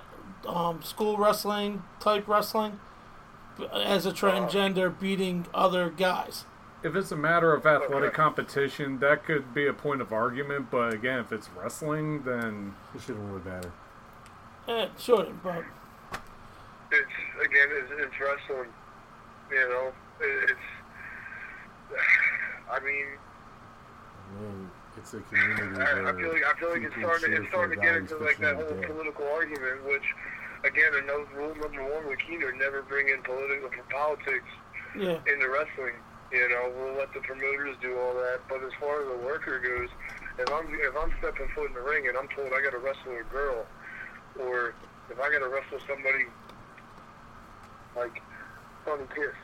um, school wrestling type wrestling as a transgender beating other guys. If it's a matter of athletic competition, that could be a point of argument. But again, if it's wrestling, then It shouldn't really matter. Eh, sure, but it's again, it's, it's wrestling. You know, it, it's. I mean, I mean, it's a community. I, I feel like I feel like it's starting it's starting to get into like that whole their- political argument, which again, another rule number one with Keener: never bring in political politics yeah, into wrestling. You know, we'll let the promoters do all that. But as far as the worker goes, if I'm if I'm stepping foot in the ring and I'm told I got to wrestle a girl, or if I got to wrestle somebody like Sonny Kiss,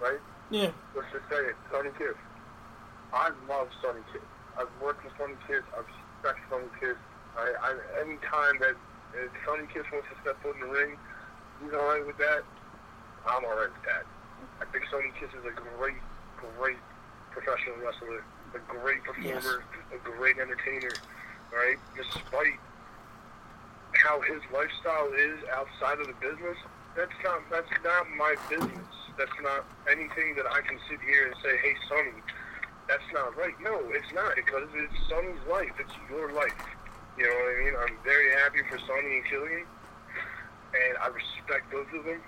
right? yeah, Let's just say it, Sonny Kiss. I love Sonny Kiss. I've worked with Sonny Kiss. I respect Sonny Kiss. I, I any time that if Sonny Kiss wants to step foot in the ring, he's all right with that. I'm all right with that. I think Sonny Kiss is a great, great professional wrestler, a great performer, a great entertainer. Right? Despite how his lifestyle is outside of the business, that's not that's not my business. That's not anything that I can sit here and say, "Hey, Sonny, that's not right." No, it's not because it's Sonny's life. It's your life. You know what I mean? I'm very happy for Sonny and Killian, and I respect both of them.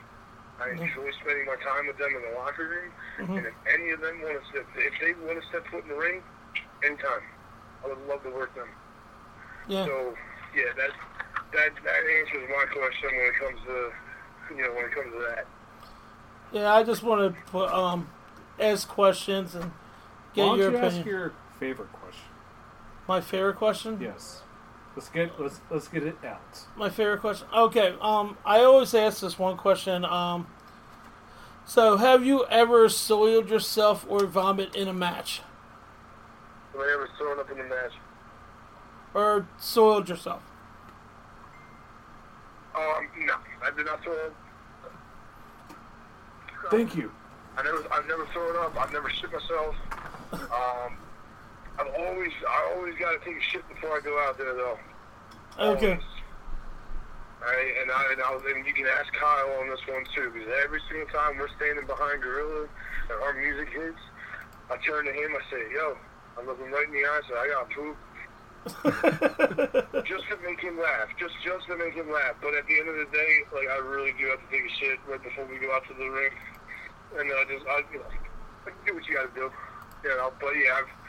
I enjoy spending my time with them in the locker room. And if any of them want to step, if they want to step foot in the ring, anytime, I would love to work them. yeah. So yeah, that that that answers my question when it comes to you know when it comes to that. Yeah, I just want to put, um, ask questions and get why don't your you opinion. ask your favorite question? My favorite question? Yes. Let's get let's let's get it out. My favorite question. Okay, um, I always ask this one question. Um, so have you ever soiled yourself or vomit in a match, Have I ever thrown up in the match? or soiled yourself? Um, no, I did not throw up. Thank you. I never, I've never thrown up. I've never shit myself. Um, I've always, I always got to take a shit before I go out there, though. Okay. Always. Right, and I, and I and you can ask Kyle on this one too, because every single time we're standing behind Gorilla and our music hits, I turn to him, I say, "Yo," I look him right in the eye, I say, "I got poop." just to make him laugh, just just to make him laugh. But at the end of the day, like I really do have to take a shit right before we go out to the ring, and I just I you know I do what you got to do, you know. But yeah, I've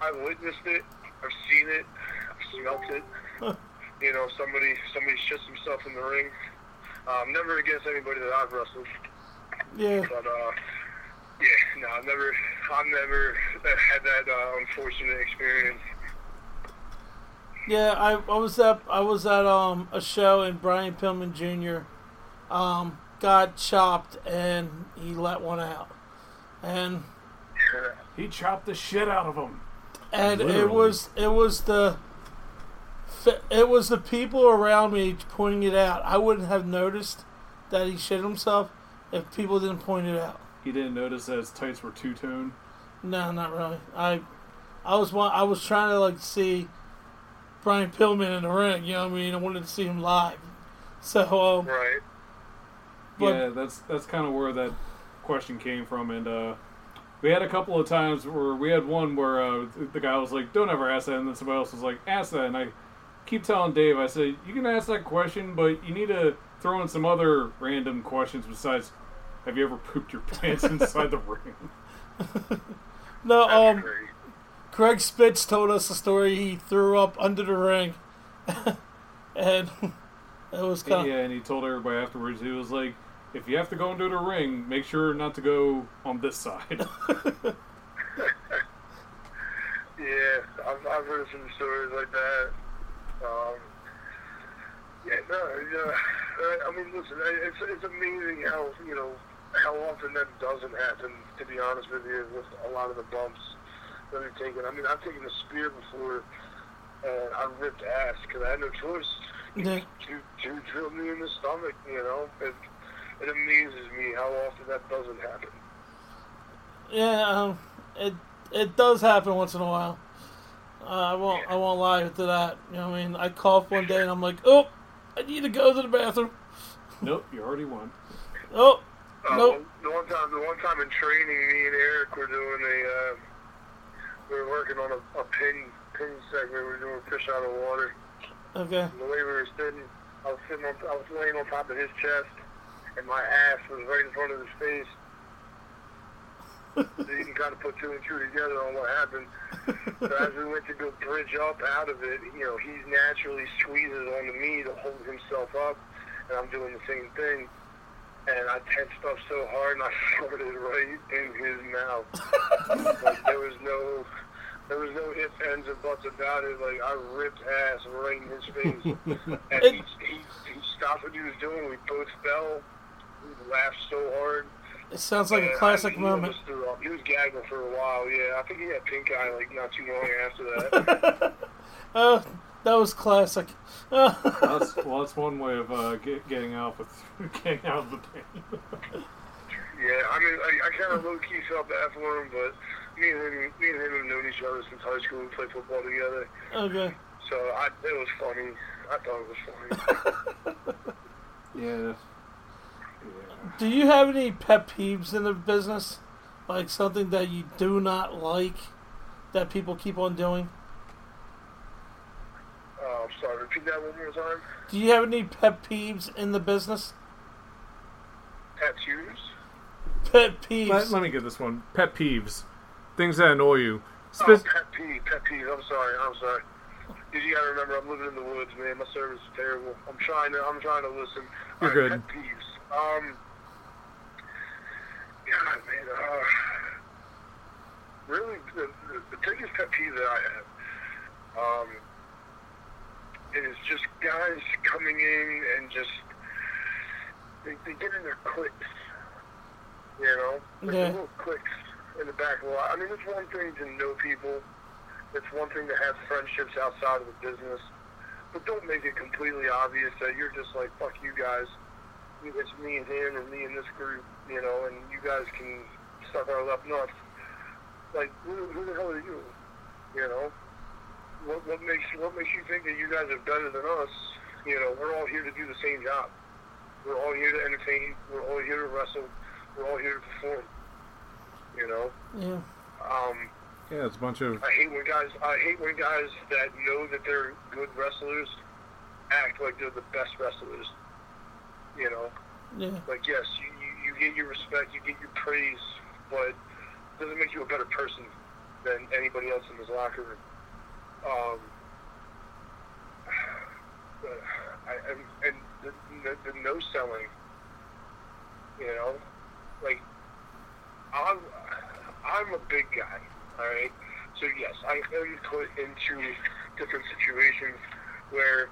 I've witnessed it, I've seen it, I've smelt it. You know, somebody somebody shits himself in the ring. Um, never against anybody that I've wrestled, Yeah. but uh, yeah, no, I've never I've never had that uh, unfortunate experience. Yeah, I, I was at I was at um a show and Brian Pillman Jr. um got chopped and he let one out, and He chopped the shit out of him. And it was it was the it was the people around me pointing it out. I wouldn't have noticed that he shit himself if people didn't point it out. He didn't notice that his tights were two tone. No, not really. I I was I was trying to like see Brian Pillman in the ring. You know what I mean? I wanted to see him live. So um, Right. But- yeah, that's that's kind of where that question came from, and uh, we had a couple of times where we had one where uh, the guy was like, "Don't ever ask that," and then somebody else was like, "Ask that," and I keep telling Dave, I said, "You can ask that question, but you need to throw in some other random questions besides." Have you ever pooped your pants inside the ring? no, um. Craig Spitz told us a story. He threw up under the ring, and it was kind of Yeah, and he told everybody afterwards. He was like, "If you have to go into the ring, make sure not to go on this side." Yeah, I've, I've heard some stories like that. Um, yeah, no, yeah. Uh, I mean, listen, uh, it's it's amazing how you know how often that doesn't happen. To be honest with you, with a lot of the bumps that are taken. I mean, I've taken a spear before, and I ripped ass because I had no choice. yeah, To to drill me in the stomach, you know. It it amazes me how often that doesn't happen. yeah. Um, it It does happen once in a while. Uh, I won't. I won't lie to that. You know, what I mean, I cough one day and I'm like, oh, I need to go to the bathroom. Nope, you already won. Oh, Uh, Nope. The one time, the one time in training, me and Eric were doing a, uh, we were working on a, a pin, pin segment. We were doing fish out of water. okay. The way we were sitting, I was sitting on, I was laying on top of his chest, and my ass was right in front of his face. so you can kind of put two and two together on what happened. So as we went to go bridge up out of it, you know, he naturally squeezes onto me to hold himself up, and I'm doing the same thing. And I tensed up so hard, and I farted right in his mouth. like there was no, there was no ifs, ands, or buts about it. Like I ripped ass right in his face, and he, he, he stopped what he was doing. We both fell. We laughed so hard. It sounds like a classic I- he moment. almost threw up. He was gagging for a while. Yeah, I think he had pink eye like not too long after that. Oh, that was classic. That's, well, that's one way of uh, get, getting out with getting out of the pain. yeah, I mean, I, I kind of low key felt bad for him, but me and him, me and him have known each other since high school. We played football together, okay. so I, it was funny. I thought it was funny. Yeah. Yeah. Do you have any pet peeves in the business? Like something that you do not like that people keep on doing? uh, I'm sorry. Repeat that one more time. Do you have any pet peeves in the business? Tattoos. Pet peeves. Let, let me get this one. Pet peeves. Things that annoy you. Oh, pet peeve, pet peeve. I'm sorry. I'm sorry. Because you gotta remember, I'm living in the woods, man. My service is terrible. I'm trying to, I'm trying to listen. You're All right, good. Pet peeves. Um, God, man. Uh, really, the, the, the biggest pet peeve that I have, um, is just guys coming in and just they, they get in their clicks. You know, like Yeah. little clicks in the back of the line. I mean, it's one thing to know people. It's one thing to have friendships outside of the business. But don't make it completely obvious that you're just like, fuck you guys. It's me and him and me and this group, you know, and you guys can suck our left nuts. Like, who, who the hell are you? You know? What, what makes what makes you think that you guys are better than us? You know, we're all here to do the same job. We're all here to entertain. We're all here to wrestle. We're all here to perform. You know, yeah. um, yeah, it's a bunch of. I hate when guys. I hate when guys that know that they're good wrestlers act like they're the best wrestlers. You know, Yeah. like yes, you, you, get your respect, you get your praise, but it doesn't make you a better person than anybody else in this locker room. Um, I, and, and the, the, the no selling, you know, like I'm I'm a big guy, all right. So yes, I am put into different situations where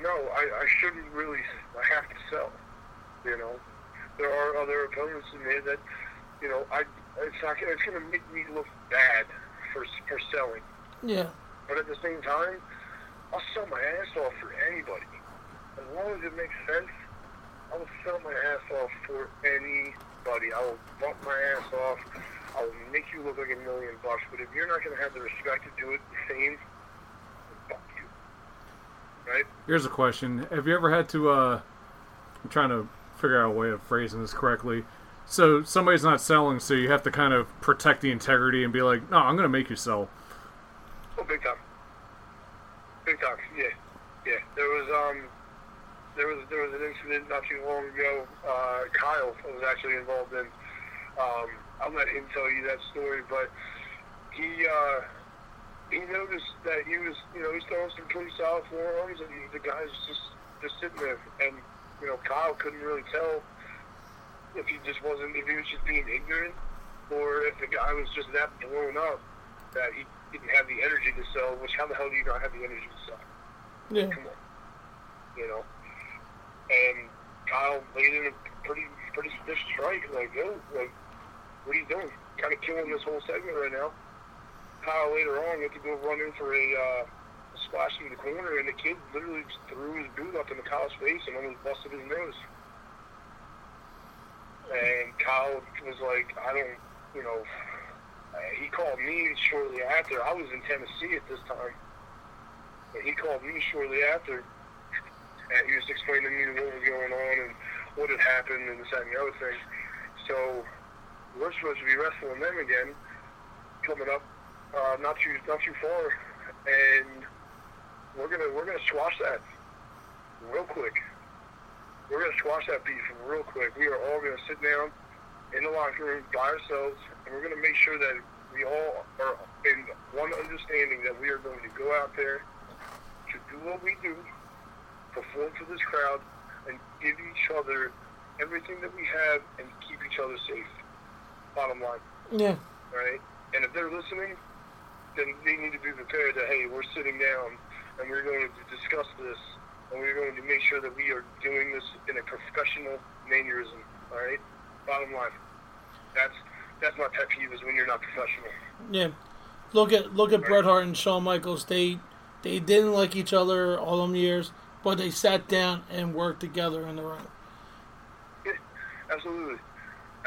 no, I, I shouldn't really. I have to sell. You know, there are other opponents in there that, you know, I it's not gonna, it's going to make me look bad for for selling. Yeah. But at the same time, I'll sell my ass off for anybody. As long as it makes sense, I will sell my ass off for anybody. I will bump my ass off. I will make you look like a million bucks. But if you're not going to have the respect to do it the same, fuck you. Right? Here's a question: Have you ever had to? uh I'm trying to figure out a way of phrasing this correctly. So somebody's not selling, so you have to kind of protect the integrity and be like, "No, I'm going to make you sell." Oh, big time. Big time. Yeah, yeah. There was um, there was there was an incident not too long ago. Uh, Kyle was actually involved in. Um, I'll let him tell you that story, but he uh, he noticed that he was you know he's throwing some pretty solid forearms, and the guy's just just sitting there, and you know Kyle couldn't really tell if he just wasn't if he was just being ignorant, or if the guy was just that blown up that he didn't have the energy to sell, which how the hell do you not have the energy to sell? Yeah. Come on. You know? And Kyle laid in a pretty pretty stiff strike, like, yo, like, what are you doing? Kind of killing this whole segment right now. Kyle later on had to go run in for a, uh, in the corner, and the kid literally threw his boot up in the Kyle's face and almost busted his nose. And Kyle was like, I don't, you know, uh, he called me shortly after. I was in Tennessee at this time. And he called me shortly after. And he was explaining to me what was going on and what had happened and this, that, and the other thing. So we're supposed to be wrestling them again coming up uh, not too not too far, and we're gonna we're gonna squash that real quick. We're gonna squash that beef real quick. We are all gonna sit down in the locker room by ourselves, and we're gonna make sure that we all are in one understanding that we are going to go out there to do what we do, perform for this crowd, and give each other everything that we have and keep each other safe. Bottom line, Yeah. right? And if they're listening, then they need to be prepared that hey, we're sitting down and we're going to discuss this, and we're going to make sure that we are doing this in a professional mannerism. All right. Bottom line, that's that's my pet peeve is when you're not professional. Yeah. Look at look at Bret Hart and Shawn Michaels. They they didn't like each other all them years, but they sat down and worked together in the ring. Yeah, absolutely.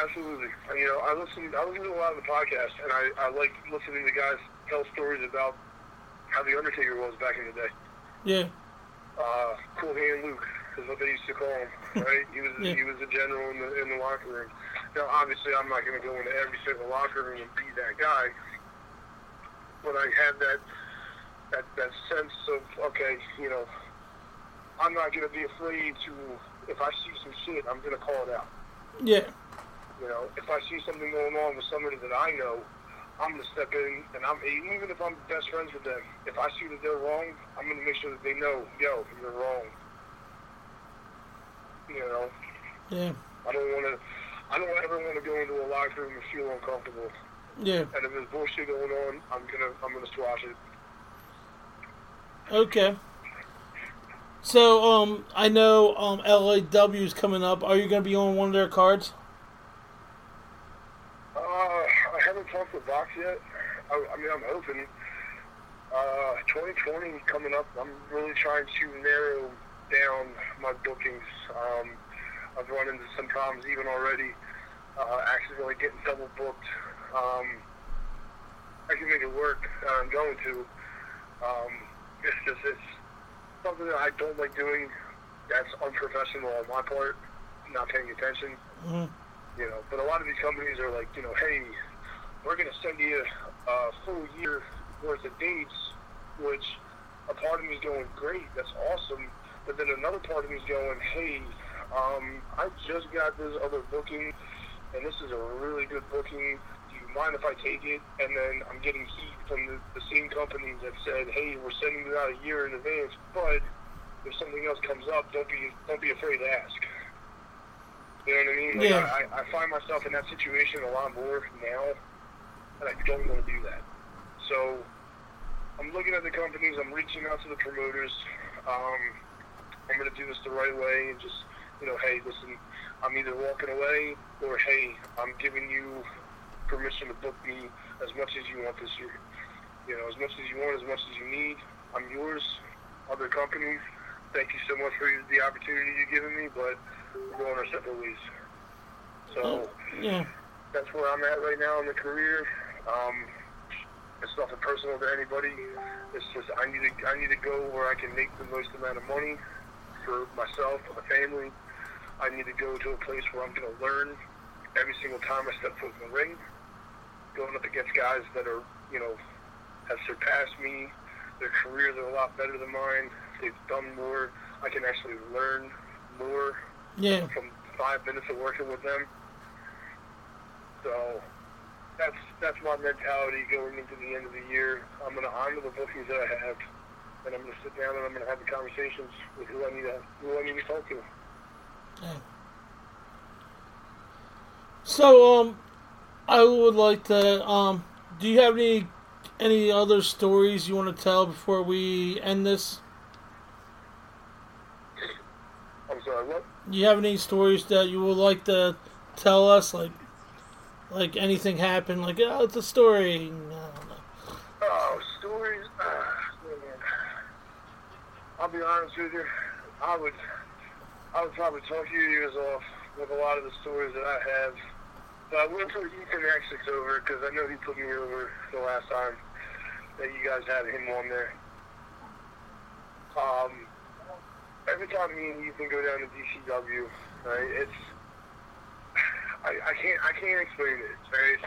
Absolutely. You know, I listen. I listen to a lot of the podcasts, and I, I like listening to guys tell stories about how the Undertaker was back in the day. Yeah. Uh, cool hand Luke is what they used to call him. Right? he was Yeah. he was a general in the in the locker room. Now, obviously, I'm not going to go into every single locker room and be that guy, but I have that that that sense of okay, you know, I'm not going to be afraid to if I see some shit, I'm going to call it out. Yeah. You know, if I see something going on with somebody that I know, I'm gonna step in, and I'm even if I'm best friends with them. If I see that they're wrong, I'm gonna make sure that they know, yo, you're wrong. You know, Yeah. I don't want to. I don't ever want to go into a locker room and feel uncomfortable. Yeah. And if there's bullshit going on, I'm gonna I'm gonna squash it. Okay. So um I know um LAW is coming up. Are you gonna be on one of their cards? Uh, I haven't talked to Vox yet. I, I mean, I'm open. Uh, 2020 coming up. I'm really trying to narrow down my bookings. Um, I've run into some problems even already. Uh, accidentally getting double booked. Um, I can make it work. Uh, I'm going to. Um, it's just it's something that I don't like doing. That's unprofessional on my part. Not paying attention Mhm. you know. But a lot of these companies are like, you know, hey, we're going to send you a full year worth of dates, which a part of me is going, great, that's awesome. But then another part of me is going, hey, um, I just got this other booking, and this is a really good booking. Do you mind if I take it? And then I'm getting heat from the, the same company that said, hey, we're sending you out a year in advance, but if something else comes up, don't be don't be afraid to ask. You know what I mean? Like, Yeah. I, I find myself in that situation a lot more now, and I don't want to do that. So I'm looking at the companies. I'm reaching out to the promoters. Um, I'm going to do this the right way and just, you know, hey, listen, I'm either walking away or hey, I'm giving you permission to book me as much as you want this year. You know, as much as you want, as much as you need. I'm yours. Other companies, thank you so much for the opportunity you've given me, but we're going our separate ways. So Yeah. that's where I'm at right now in the career. Um, it's nothing personal to anybody. It's just I need to I need to go where I can make the most amount of money for myself, for my family. I need to go to a place where I'm going to learn every single time I step foot in the ring. Going up against guys that are you know have surpassed me. Their careers are a lot better than mine. They've done more. I can actually learn more Yeah. from five minutes of working with them. So that's that's my mentality going into the end of the year. I'm going to honor the bookings that I have, and I'm going to sit down and I'm going to have the conversations with who I need to who I need to talk to. So um I would like to um do you have any any other stories you want to tell before we end this? I'm sorry, what? Do you have any stories that you would like to tell us like like anything happened like oh it's a story I don't know. Oh, stories. I'll be honest with you. I would I would probably talk your years off with a lot of the stories that I have. But I will put Ethan Essex over because I know he put me over the last time that you guys had him on there. Um, every time me and Ethan go down to DCW, right, it's I, I can't I can't explain it. Right?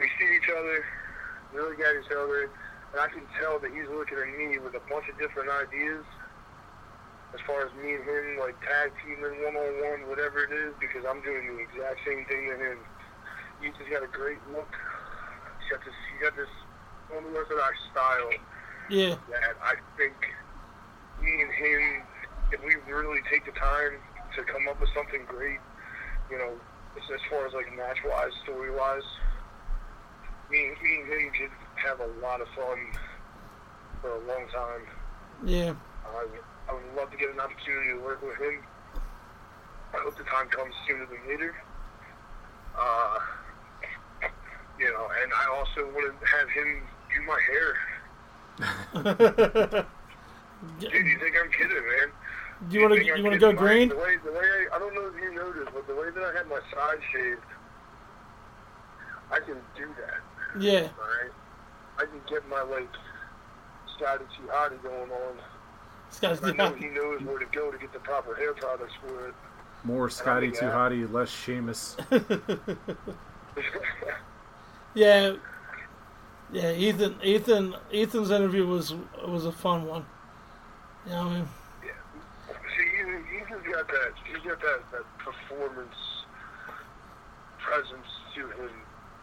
We see each other, we look at each other, and I can tell that he's looking at me with a bunch of different ideas as far as me and him like tag teaming one on one, whatever it is, because I'm doing the exact same thing to him. Ethan's got a great look. He's got this he got this unorthodox style Yeah. that I think me and him, if we really take the time to come up with something great, you know, as, far as like match wise, story wise, me, me and him could have a lot of fun for a long time. Yeah. I, I would love to get an opportunity to work with him. I hope the time comes sooner than later. Uh, you know, and I also want to have him do my hair. Dude, you think I'm kidding, man? Do you want to think I'm you want to go? My- green? The way, the way I, I don't know if you noticed, but the way that I had my side shaved, I can do that. Yeah. All right, I can get my like Scotty 2 Hotty going on. This guy's I know he knows where to go to get the proper hair products for it. More Scotty Yeah. 2 Hotty, less Sheamus. Yeah. Yeah, Ethan Ethan Ethan's interview was was a fun one. You know what I mean? Ethan, Ethan's got that. He's got that, that performance presence to him.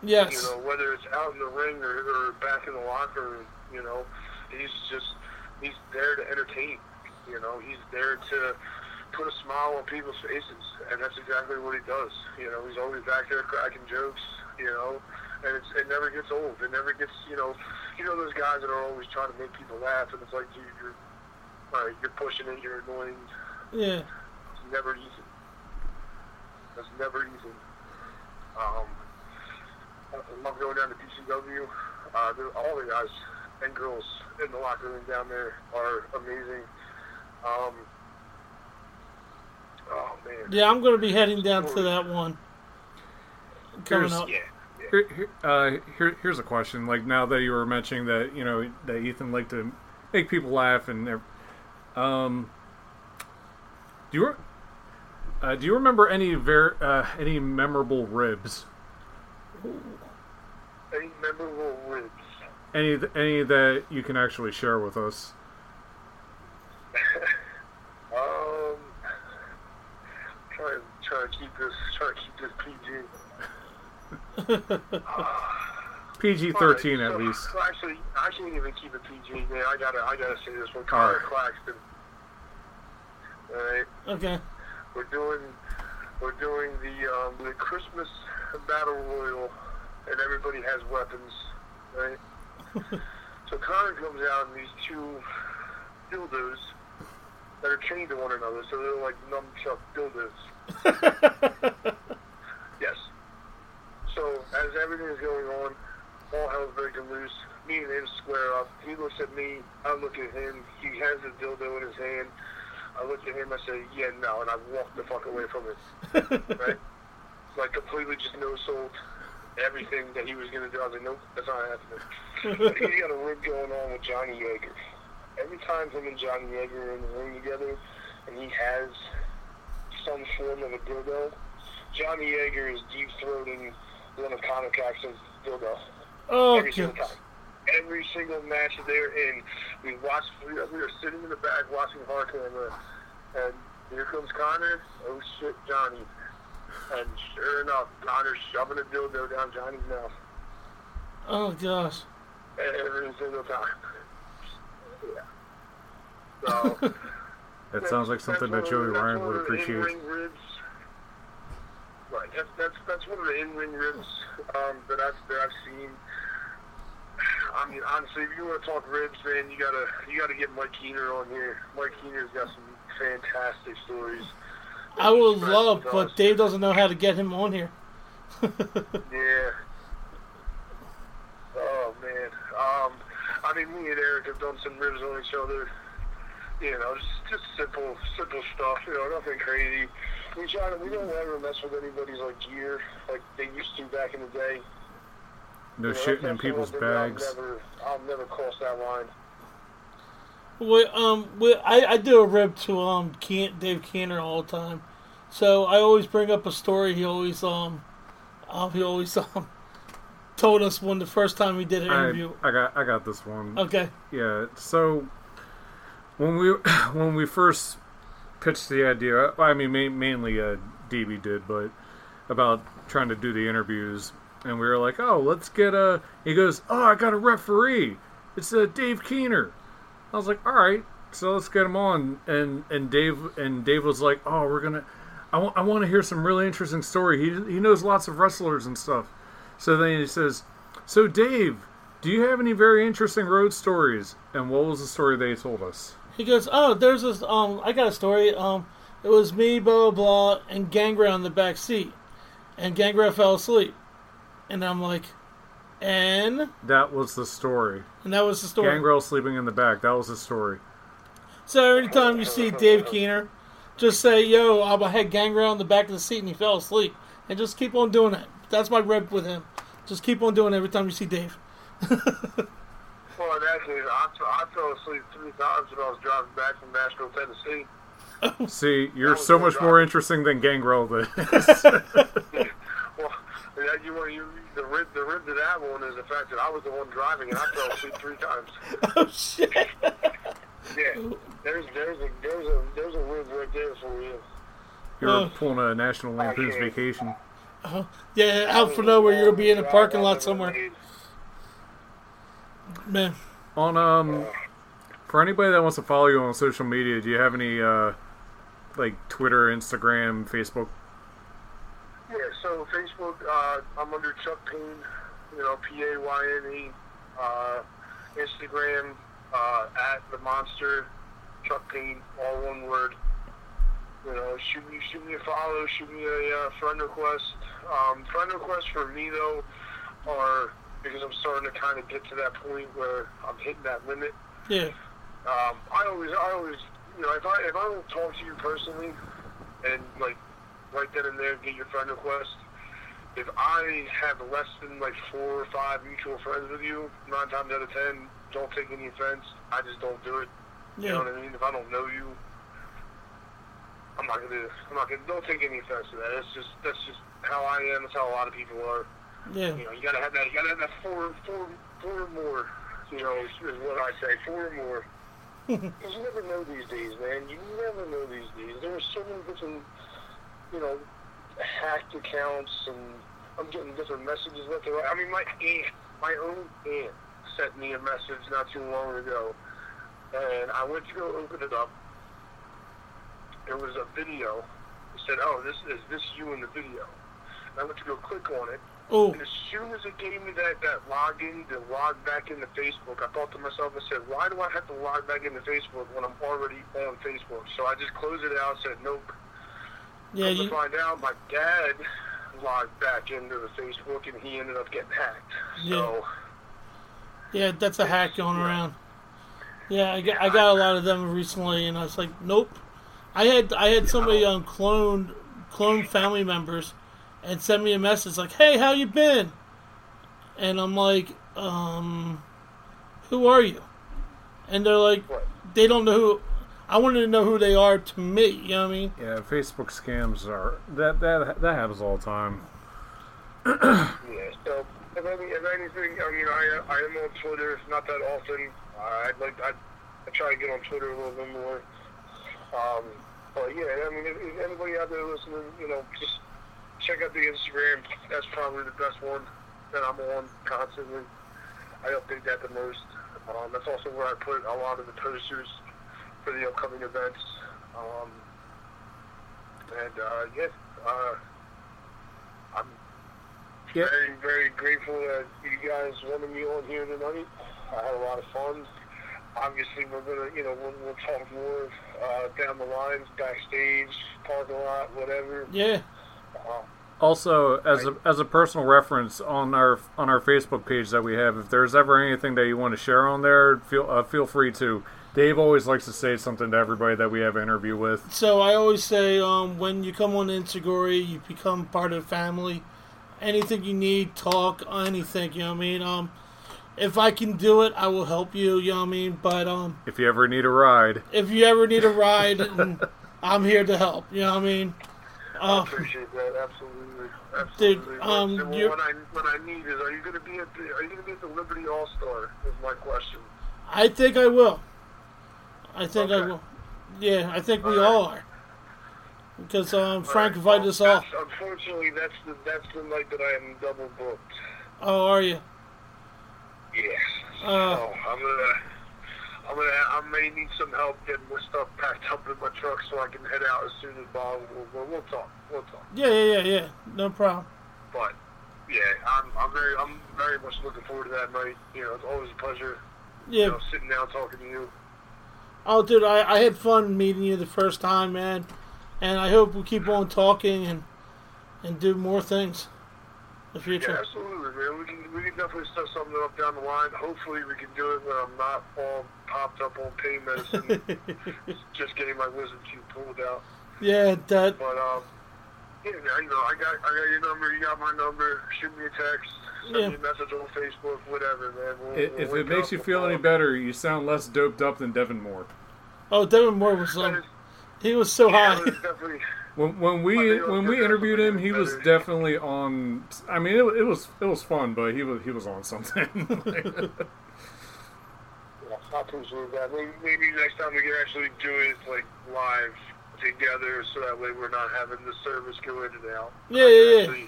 Yes. You know, whether it's out in the ring or, or back in the locker room, you know, he's just he's there to entertain. You know, he's there to put a smile on people's faces, and that's exactly what he does. You know, he's always back there cracking jokes. You know, and it's, it never gets old. It never gets, you know, you know those guys that are always trying to make people laugh, and it's like, dude, you're, all right, you're pushing it, you're annoying. Yeah. It's never easy. That's never easy. Um, I love going down to DCW. Uh, all the guys and girls in the locker room down there are amazing. Um, oh man. Yeah, I'm going to be heading down to that one coming Here's- up. Yeah. yeah. Here, here, uh, here, here's a question. Like now that you were mentioning that you know that Ethan liked to make people laugh and um, do you uh, do you remember any ver- uh, any memorable ribs? Any memorable ribs? Any any that you can actually share with us? Um, try try to keep this try to keep this PG. PG thirteen Alright, at least. so Actually, I can't even keep it PG, man. I gotta, I gotta say this one. Connor right. Claxton. All right, Okay. we're doing, we're doing the um, the Christmas battle royal, and everybody has weapons, right? so Connor comes out and these two dildos that are chained to one another, so they're like nunchuck dildos. Yes. So as everything is going on, all hell's breaking loose. Me and him square up. He looks at me. I look at him. He has a dildo in his hand. I looked at him. I said, "Yeah, no," and I walked the fuck away from it. right? Like completely just no sold everything that he was gonna do. I was like, "Nope, that's not happening." He's got a rib going on with Johnny Yeager. Every time him and Johnny Yeager are in the ring together, and he has some form of a dildo, Johnny Yeager is deep throating one of Conor Claxton's dildo. Oh, Every single time. Every single match that they're in, we watch. We we were sitting in the back watching hard camera, and here comes Connor. Oh shit, Johnny! And sure enough, Connor's shoving a dildo down Johnny's mouth Oh, gosh. every single time. Yeah. So That sounds like something that that's Joey one of the- Ryan would one of the appreciate. in-ring ribs. Right. That's that's that's one of the in-ring ribs um, that I've that I've seen. I mean, honestly, if you want to talk ribs, man, you gotta you gotta get Mike Keener on here. Mike Keener's got some fantastic stories. I would love, but us. Dave doesn't know how to get him on here. Yeah. Oh man. Um, I mean, me and Eric have done some ribs on each other. You know, just just simple simple stuff. You know, nothing crazy. We try to we don't ever mess with anybody's like gear like they used to back in the day. No You know, shitting in people's bags. I'll never, I'll never cross that line. We, um, we, I, I do a rib to um Ke- Dave Keener all the time, so I always bring up a story. He always um, um he always um told us when the first time we did an I, interview. I got I got this one. Okay, Yeah. So when we when we first pitched the idea, I mean mainly uh, DB did, but about trying to do the interviews, and we were like, oh, let's get a. He goes, oh, I got a referee. It's uh, Dave Keener. I was like, all right, so let's get him on. And and Dave and Dave was like, oh, we're gonna. I want I want to hear some really interesting story. He he knows lots of wrestlers and stuff. So then he says, so Dave, do you have any very interesting road stories? And what was the story they told us? he goes, oh, there's this um, I got a story. Um, it was me, blah blah blah, and Gangrel in the back seat, and Gangrel fell asleep, and I'm like, and That was the story. and that was the story. Gangrel sleeping in the back. That was the story. So every time you see Dave Keener, just say, "Yo, I had Gangrel in the back of the seat and he fell asleep," and just keep on doing it. That's my rep with him. Just keep on doing it every time you see Dave. Well, actually, I, I fell asleep three times when I was driving back from Nashville, Tennessee. See, you're so much drive. more interesting than Gangrel. Is. Well, yeah, you, want you, the rib, the rib to that one is the fact that I was the one driving and I fell asleep three times. oh shit! Yeah, there's there's a there's a there's a rib right there for you. You're Oh. pulling a National Lampoon's Okay. Vacation. Yeah, out for nowhere, you'll be in a parking lot somewhere, man. On um, for anybody that wants to follow you on social media, do you have any uh, like Twitter, Instagram, Facebook? Yeah, so Facebook, uh, I'm under Chuck Payne, you know, P A Y N E. Uh, Instagram, uh, at the monster, Chuck Payne, all one word. You know, shoot me, shoot me a follow, shoot me a uh, friend request. Um, friend requests for me though are because I'm starting to kind of get to that point where I'm hitting that limit. Yeah, Um, I always, I always, you know, if I if I don't talk to you personally, and like right then and there get your friend request, if I have less than like four or five mutual friends with you, nine times out of ten, don't take any offense. I just don't do it. You know what I mean? If I don't know you, I'm not gonna, I'm not gonna. Don't take any offense to that. That's just, that's just how I am. That's how a lot of people are. yeah, You know, you gotta have that. You gotta have that four, four, four more. You know, is, is what I say. Four or more. Because you never know these days, man. You never know these days. There are so many different, you know, hacked accounts, and I'm getting different messages left and right. I mean, my aunt, my own aunt, sent me a message not too long ago, and I went to go open it up. There was a video. It said, "Oh, this is this you in the video." And I went to go click on it, oh, and as soon as it gave me that, that login to log back into Facebook, I thought to myself, I said, why do I have to log back into Facebook when I'm already on Facebook? So I just closed it out, said, nope. Yeah. Come to find out, my dad logged back into the Facebook, and he ended up getting hacked. So, yeah, that's a hack going around. Yeah, I got, I got a lot of them recently, and I was like, nope. I had I had somebody um cloned clone family members, and send me a message like, "Hey, how you been?" And I'm like, um, who are you? And they're like, what? they don't know who. I wanted to know who they are to me. You know what I mean? Yeah, Facebook scams are that that that happens all the time. Yeah, so if, any, if anything, I mean, I, I am on Twitter, not that often. Uh, I'd like, I, I try to get on Twitter a little bit more. Um, but yeah, I mean, if, if anybody out there listening, you know, just check out the Instagram. That's probably the best one that I'm on constantly. I update that the most. Um, that's also where I put a lot of the posters for the upcoming events. Um, and uh, yeah, uh, I'm Yeah. very, very grateful that you guys wanted me on here tonight. I had a lot of fun. Obviously, we're gonna, you know, we'll, we'll talk more uh, down the line, backstage, parking lot, whatever. Yeah. Uh, Also, as a, as a personal reference on our on our Facebook page that we have, if there's ever anything that you want to share on there, feel uh, feel free to Dave always likes to say something to everybody that we have an interview with. So I always say, um, when you come on Enzuigiri, you become part of the family. Anything you need, talk, anything. You know what I mean? Um, if I can do it, I will help you. You know what I mean? But um, If you ever need a ride, if you ever need a ride, I'm here to help. You know what I mean? I Uh, appreciate that. Absolutely. Absolutely. um, well, you're- what I what I need is, are you going to be at the Are you going to be at the Liberty All Star? Is my question. I think I will. I think I will. Yeah, I think we All right. all are. Because um, Frank All invited right, us all. Unfortunately, that's the that's the night that I am double booked. Oh, are you? Yes. Uh. so I'm gonna. I'm gonna. I may need some help getting my stuff packed up in my truck so I can head out as soon as possible. We'll, we'll talk. We'll talk. Yeah, yeah, yeah, yeah. No problem. But yeah, I'm. I'm very. I'm very much looking forward to that night. You know, it's always a pleasure. You Yeah. know, sitting down talking to you. Oh, dude, I, I had fun meeting you the first time, man. And I hope we keep on talking and and do more things in the Yeah, future. absolutely, man. We can. We can definitely set something up down the line. Hopefully, we can do it when I'm not all popped up on pain medicine, just getting my wisdom tooth pulled out. yeah, that. But um, yeah, man, you know, I got I got your number. You got my number. Shoot me a text. Send Yeah. me a message on Facebook. Whatever, man. We'll, i- we'll if it makes you feel any better, you sound less doped up than Devin Moore. Oh, Devin Moore was That um, he was so yeah, high. was. When, when we My deal when is we interviewed him, he was definitely on. I mean, it, it was it was fun, but he was he was on something. Yeah, I appreciate that. Maybe, maybe next time we can actually do it like live together, so that way we're not having the service go in and out. Yeah, yeah, yeah.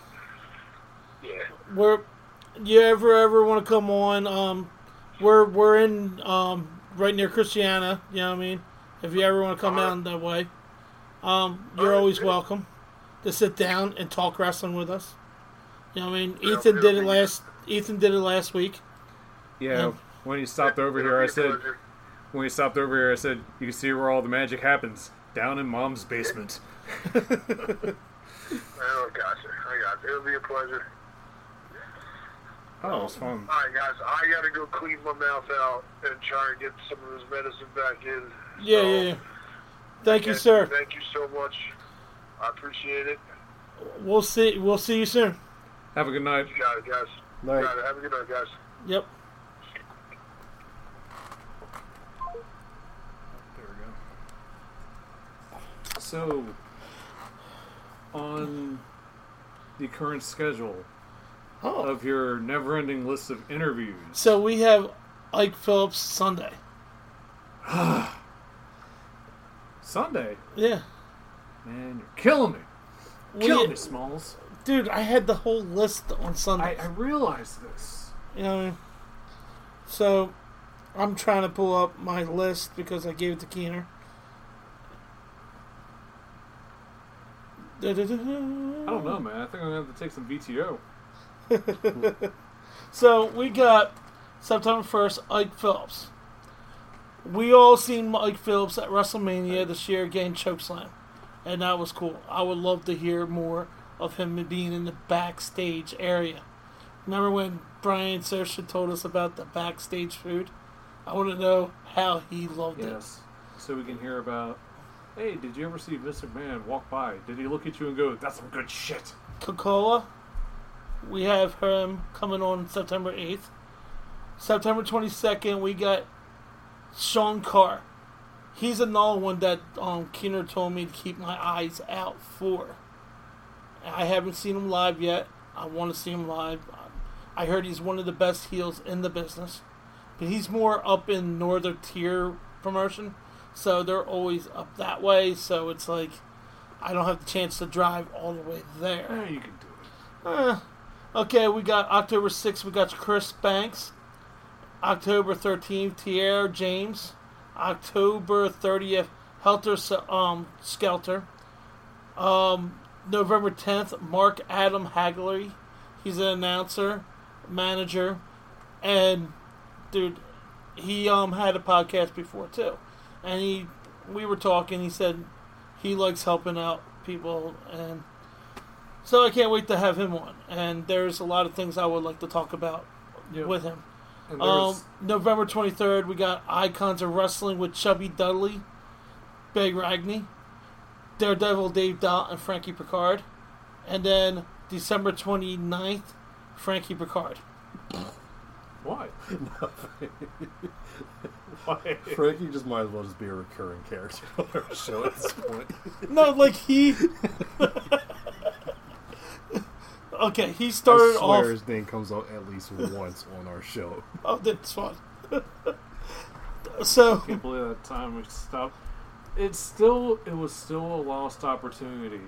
Yeah. We're you ever ever want to come on? Um, we're we're in um right near Christiana. You know what I mean? If you ever want to come Uh-huh. down that way, um, you're Alright, always good. welcome to sit down and talk wrestling with us. You know what I mean? Yeah, Ethan it'll did it be- last. Ethan did it last week. yeah, when he stopped over It'll here, be I a said pleasure. when he stopped over here, I said you can see where all the magic happens down in Mom's basement. Oh, gotcha. I got you. It'll be a pleasure. Oh, it was fun. All right, guys. I gotta go clean my mouth out and try and get some of this medicine back in. Yeah, So, yeah, yeah. Thank you, sir. Thank you so much. I appreciate it. We'll see. We'll see you soon. Have a good night. You got it, guys. Night. got it. Have a good night, guys. Yep. There we go. So, on the current schedule Oh. of your never-ending list of interviews, So we have Ike Phillips Sunday. Sunday, Yeah. man, you're killing me, We- killing me, Smalls. Dude, I had the whole list on Sunday. I realized this. You know what I mean? So, I'm trying to pull up my list because I gave it to Keener. I don't know, man. I think I'm gonna have to take some VTO. So, we got September 1st, Ike Phillips. We all seen Ike Phillips at WrestleMania this year getting chokeslam. And that was cool. I would love to hear more of him being in the backstage area. Remember when Brian Sersha told us about the backstage food? I want to know how he loved it. Yes. So we can hear about. Hey, did you ever see Vince McMahon walk by? Did he look at you and go, "That's some good shit"? Coca-Cola. We have him coming on September 8th. September 22nd, we got Sean Carr. He's another one that um, Keener told me to keep my eyes out for. I haven't seen him live yet. I want to see him live. I heard he's one of the best heels in the business. But he's more up in northern tier promotion. So they're always up that way. So it's like I don't have the chance to drive all the way there. Eh, you can do it. Uh, okay, we got October 6th, we got Chris Banks. October 13th, Tierra James. October 30th, Helter um, Skelter. Um, November 10th, Mark Adam Hagley. He's an announcer, manager, and dude, he um had a podcast before too. And he we were talking, he said he likes helping out people and so I can't wait to have him on. And there's a lot of things I would like to talk about Yep. with him. Um, November 23rd, we got Icons of Wrestling with Chubby Dudley, Big Ragney, Daredevil Dave Dot, and Frankie Picard. And then December 29th, Frankie Picard. why? why? Frankie just might as well just be a recurring character on our show at this point. No, like he. okay, he started I swear off. his name comes out at least once on our show. Oh, that's fun. so, I can't believe that time we stopped. It's still, it was still a lost opportunity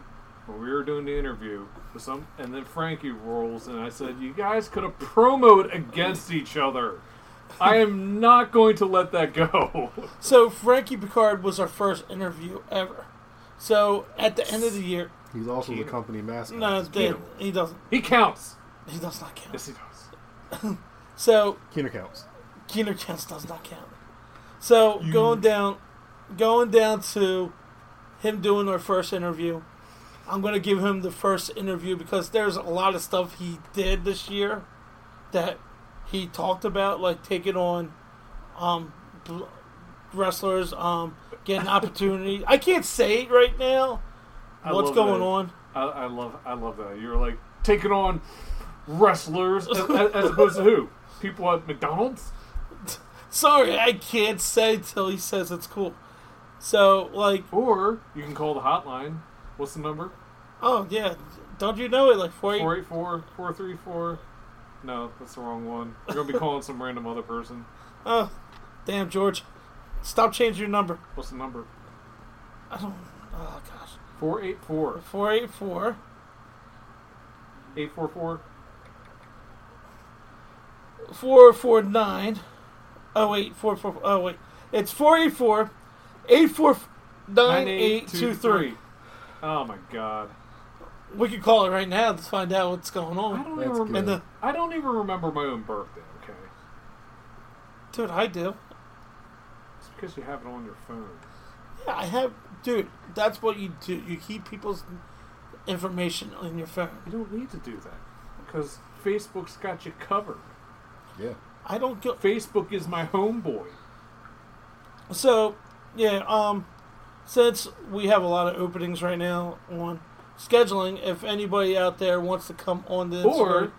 when we were doing the interview with some, and then Frankie rolls, and I said, "You guys could have promoted against each other. I am not going to let that go." so Frankie Picard was our first interview ever. So at the end of the year, He's also the company mascot. no, they, he doesn't. he counts. He does not count. Yes, he does. So Keener counts. Keener counts does not count. So going down, going down to him doing our first interview. I'm going to give him the first interview because there's a lot of stuff he did this year that he talked about, like taking on um, wrestlers, um, getting opportunity. I can't say it right now. I What's going that. on? I, I love, I love that. You're like taking on wrestlers as, as, opposed to who? People at McDonald's. Sorry, I can't say till he says it's cool. So, like, Or you can call the hotline. What's the number? oh yeah, don't you know it? Like four eight 484 434. No, that's the wrong one. You're going to be calling some random other person. Oh, damn, George. Stop changing your number. What's the number? I don't. Oh, gosh. 484 484 844. 449. Oh, wait. 44. Oh, wait. It's 484 849 823. Oh my god. We could call it right now to find out what's going on. I on. don't That's even remember. And the, I don't even remember my own birthday, okay? dude, I do. It's because you have it on your phone. Yeah, I have. Dude, that's what you do. You keep people's information on your phone. You don't need to do that. Because Facebook's got you covered. Yeah. I don't go. Facebook is my homeboy. So, yeah, um, since we have a lot of openings right now on scheduling, if anybody out there wants to come on the Or Instagram,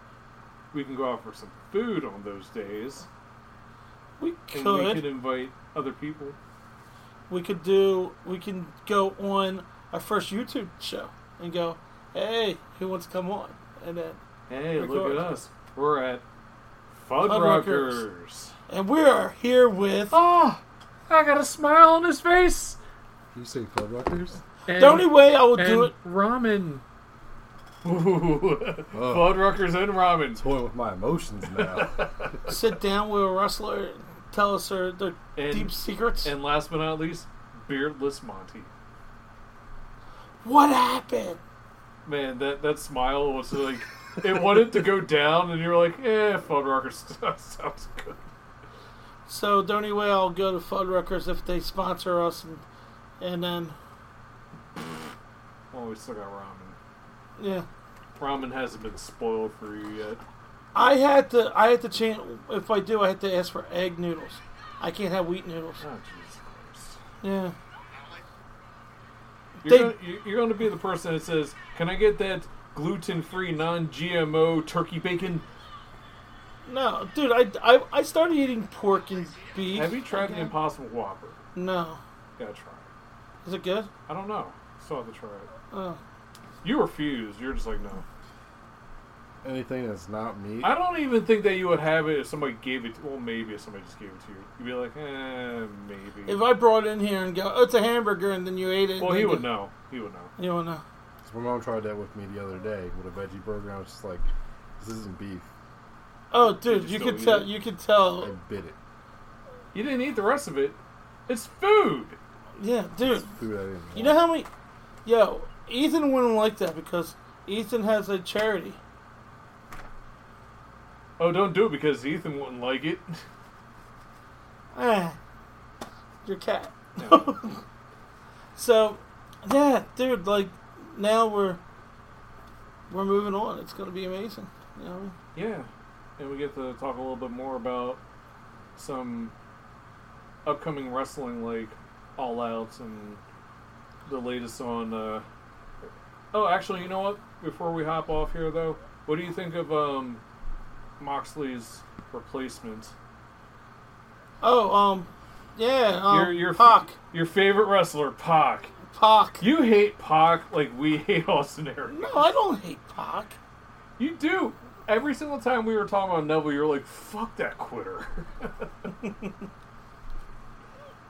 we can go out for some food on those days. we And could. we could invite other people. We could do. We can go on our first YouTube show and go, "Hey, who wants to come on?" And then, Hey, look at us. We're at Fuddruckers. Fuddruckers. and we are here with Oh, I got a smile on his face. You say Fuddruckers? And, the only way I will and do it. ramen. Ooh, Oh. Fuddruckers and ramen. Toying with my emotions now. Sit down with a wrestler, and tell us their, their And, deep secrets. and last but not least, beardless Monty. what happened? Man, that, that smile was like it wanted to go down, and you're like, eh, Fuddruckers sounds good. So the only way I'll go to Fuddruckers if they sponsor us, and, and then Oh, we still got ramen. yeah, Ramen hasn't been spoiled for you yet. I had to I had to change. If I do, I have to ask for egg noodles. I can't have wheat noodles. Oh, Jesus Christ. Yeah, You're, They- gonna, you- you're going to be the person that says, "Can I get that gluten-free, non-GMO turkey bacon?" no, dude, I, I, I started eating pork and beef. Have you tried the again. Impossible Whopper? No, Gotta try it. is it good? I don't know. Still have to try it. Oh, You refuse. You're just like, no. Anything that's not meat. I don't even think that you would have it if somebody gave it. To, well, maybe if somebody just gave it to you, you'd be like, eh, maybe. if I brought it in here and go, oh, it's a hamburger, and then you ate it. well, he would you- know. He would know. You would know. My mom tried that with me the other day with a veggie burger. I was just like, this isn't beef. Oh, dude, you you could tell. it? You could tell. I bit it. You didn't eat the rest of it. It's food. Yeah, dude. Food I didn't You want. know how many? Yo, Ethan wouldn't like that because Ethan has a charity. Oh, don't do it because Ethan wouldn't like it. Ah, your cat. So, yeah, dude, like now we're we're moving on. It's gonna be amazing. You know, yeah, and we get to talk a little bit more about some upcoming wrestling like All Outs and the latest on. Uh... Oh, actually, you know what? Before we hop off here, though, what do you think of um, Moxley's replacement? Oh, um, yeah, um, your your Pac, your favorite wrestler, Pac. Pac. You hate Pac like we hate Austin Aries. No, I don't hate Pac. You do. Every single time we were talking about Neville, you're like, "Fuck that quitter."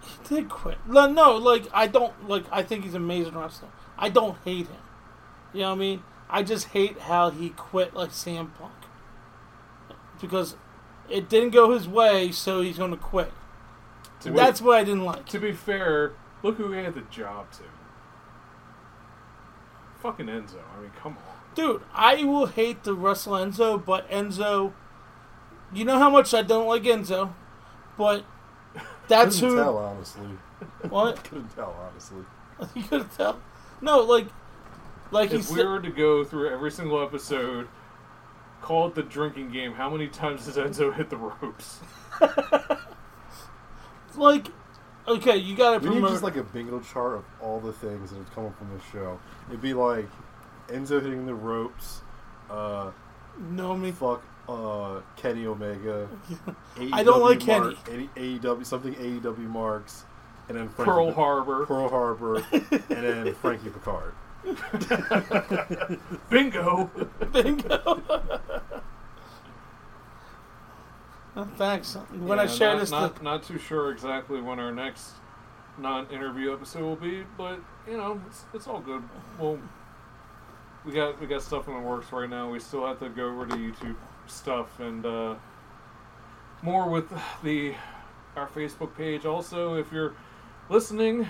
He did quit. No, no, like I don't like. I think he's an amazing wrestler. I don't hate him. You know what I mean? I just hate how he quit like CM Punk because it didn't go his way, so he's going to quit. to, That's what I didn't like. be, to be fair. Look who he had the job to. Fucking Enzo. I mean, come on. Dude, I will hate the wrestle Enzo, but Enzo, you know how much I don't like Enzo, but that's who Couldn't tell, honestly. What? Couldn't tell, honestly. you couldn't tell. No, like, like he If we said. were to go through every single episode, call it the drinking game, how many times does Enzo hit the ropes? It's like, okay, you gotta We need promote. just like a bingo chart of all the things that have come up from this show. It'd be like Enzo hitting the ropes, uh, know me. fuck uh, Kenny Omega. I don't like mark- A- AEW something AEW marks, and then Frankie Pearl Pi- Harbor. Pearl Harbor, and then Frankie Picard. Bingo! Bingo. Oh, Thanks. When I Yeah, share not, this, not, to, not too sure exactly when our next non-interview episode will be, but you know, it's, it's all good. Well, we got we got stuff in the works right now. We still have to go over to YouTube stuff and uh, more with the our Facebook page. Also, if you're listening,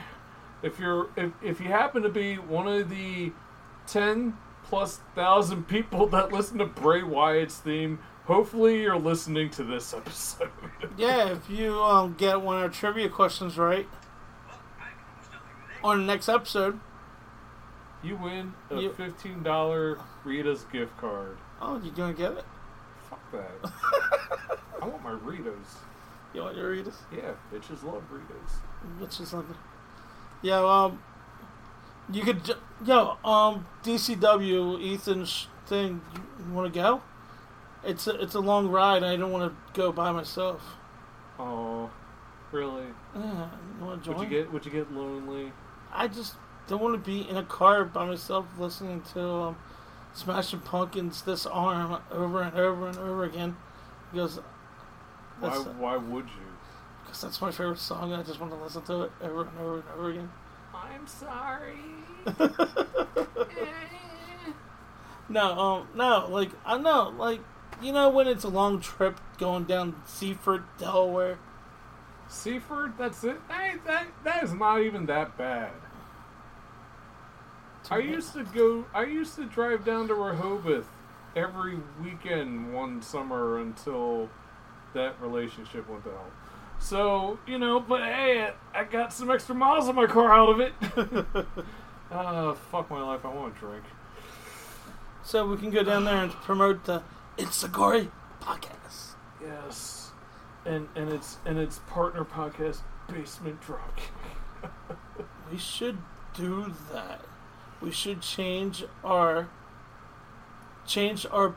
if you're if, if you happen to be one of the ten plus thousand people that listen to Bray Wyatt's theme, hopefully you're listening to this episode. yeah, if you um, get one of our trivia questions right on the next episode, You win a You- fifteen dollar Rita's gift card. oh, you gonna get it? Fuck that. I want my Ritas. You want your Ritas? Yeah, bitches love Ritas. Which is something. Yeah, um, you could, ju- yo, um, DCW Ethan's thing. You want to go? It's a, it's a long ride. I don't want to go by myself. Oh, really? Yeah, you want to join? Would you get Would you get lonely? I just don't want to be in a car by myself listening to um, Smashing Pumpkins "This Arm" over and over and over again because Why Why would you? Because that's my favorite song. and I just want to listen to it over and over and over again. I'm sorry. No, um, no, like I know, like you know when it's a long trip going down Seaford, Delaware. Seaford, that's it. That, that that is not even that bad. I used to go. I used to drive down to Rehoboth every weekend one summer until that relationship went to hell. So you know, but hey, I got some extra miles on my car out of it. uh, fuck my life. I want a drink. So we can go down there and promote the Enzuigiri podcast. Yes, and and it's and it's partner podcast basement drunk. We should do that. We should change our change our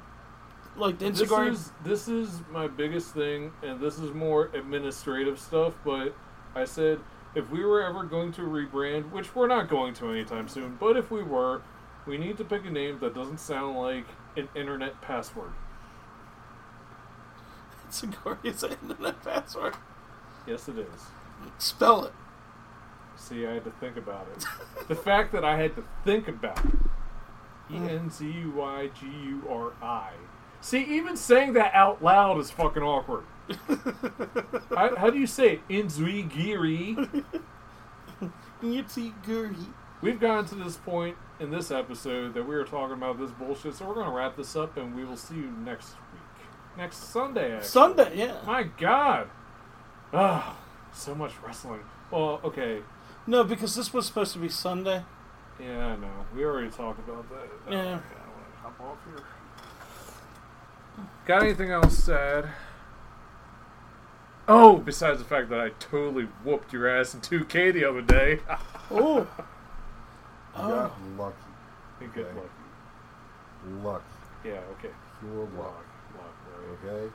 like the this is this is my biggest thing, and this is more administrative stuff. But I said if we were ever going to rebrand, which we're not going to anytime soon, but if we were, we need to pick a name that doesn't sound like an internet password. Enzuigiri is an internet password. Yes, it is. Spell it. See, I had to think about it. the fact that I had to think about it. E N Z U I G U R I. See, even saying that out loud is fucking awkward. how, how do you say it? Inzuigiri. It's. We've gotten to this point in this episode that we were talking about this bullshit, so we're going to wrap this up and we will see you next week. Next Sunday, actually. Sunday, yeah. My God. Ah, so much wrestling. Well, okay. No, because this was supposed to be Sunday. Yeah, I know. We already talked about that. Yeah. Oh, I want to hop off here. Got anything else sad? Oh, besides the fact that I totally whooped your ass in 2K the other day. Oh, You got lucky. You get Okay. lucky. Lucky. Yeah, okay. Pure Luck. luck. Luck, right. Okay?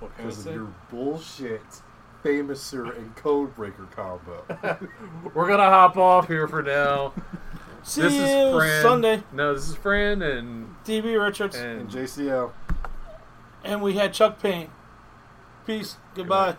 What can I Because of your bullshit Famouser and Codebreaker combo. We're gonna hop off here for now. see this you is Fran. Sunday. No, this is Fran and DB Richards, and and JCL. And we had Chuck Payne. Peace. Goodbye.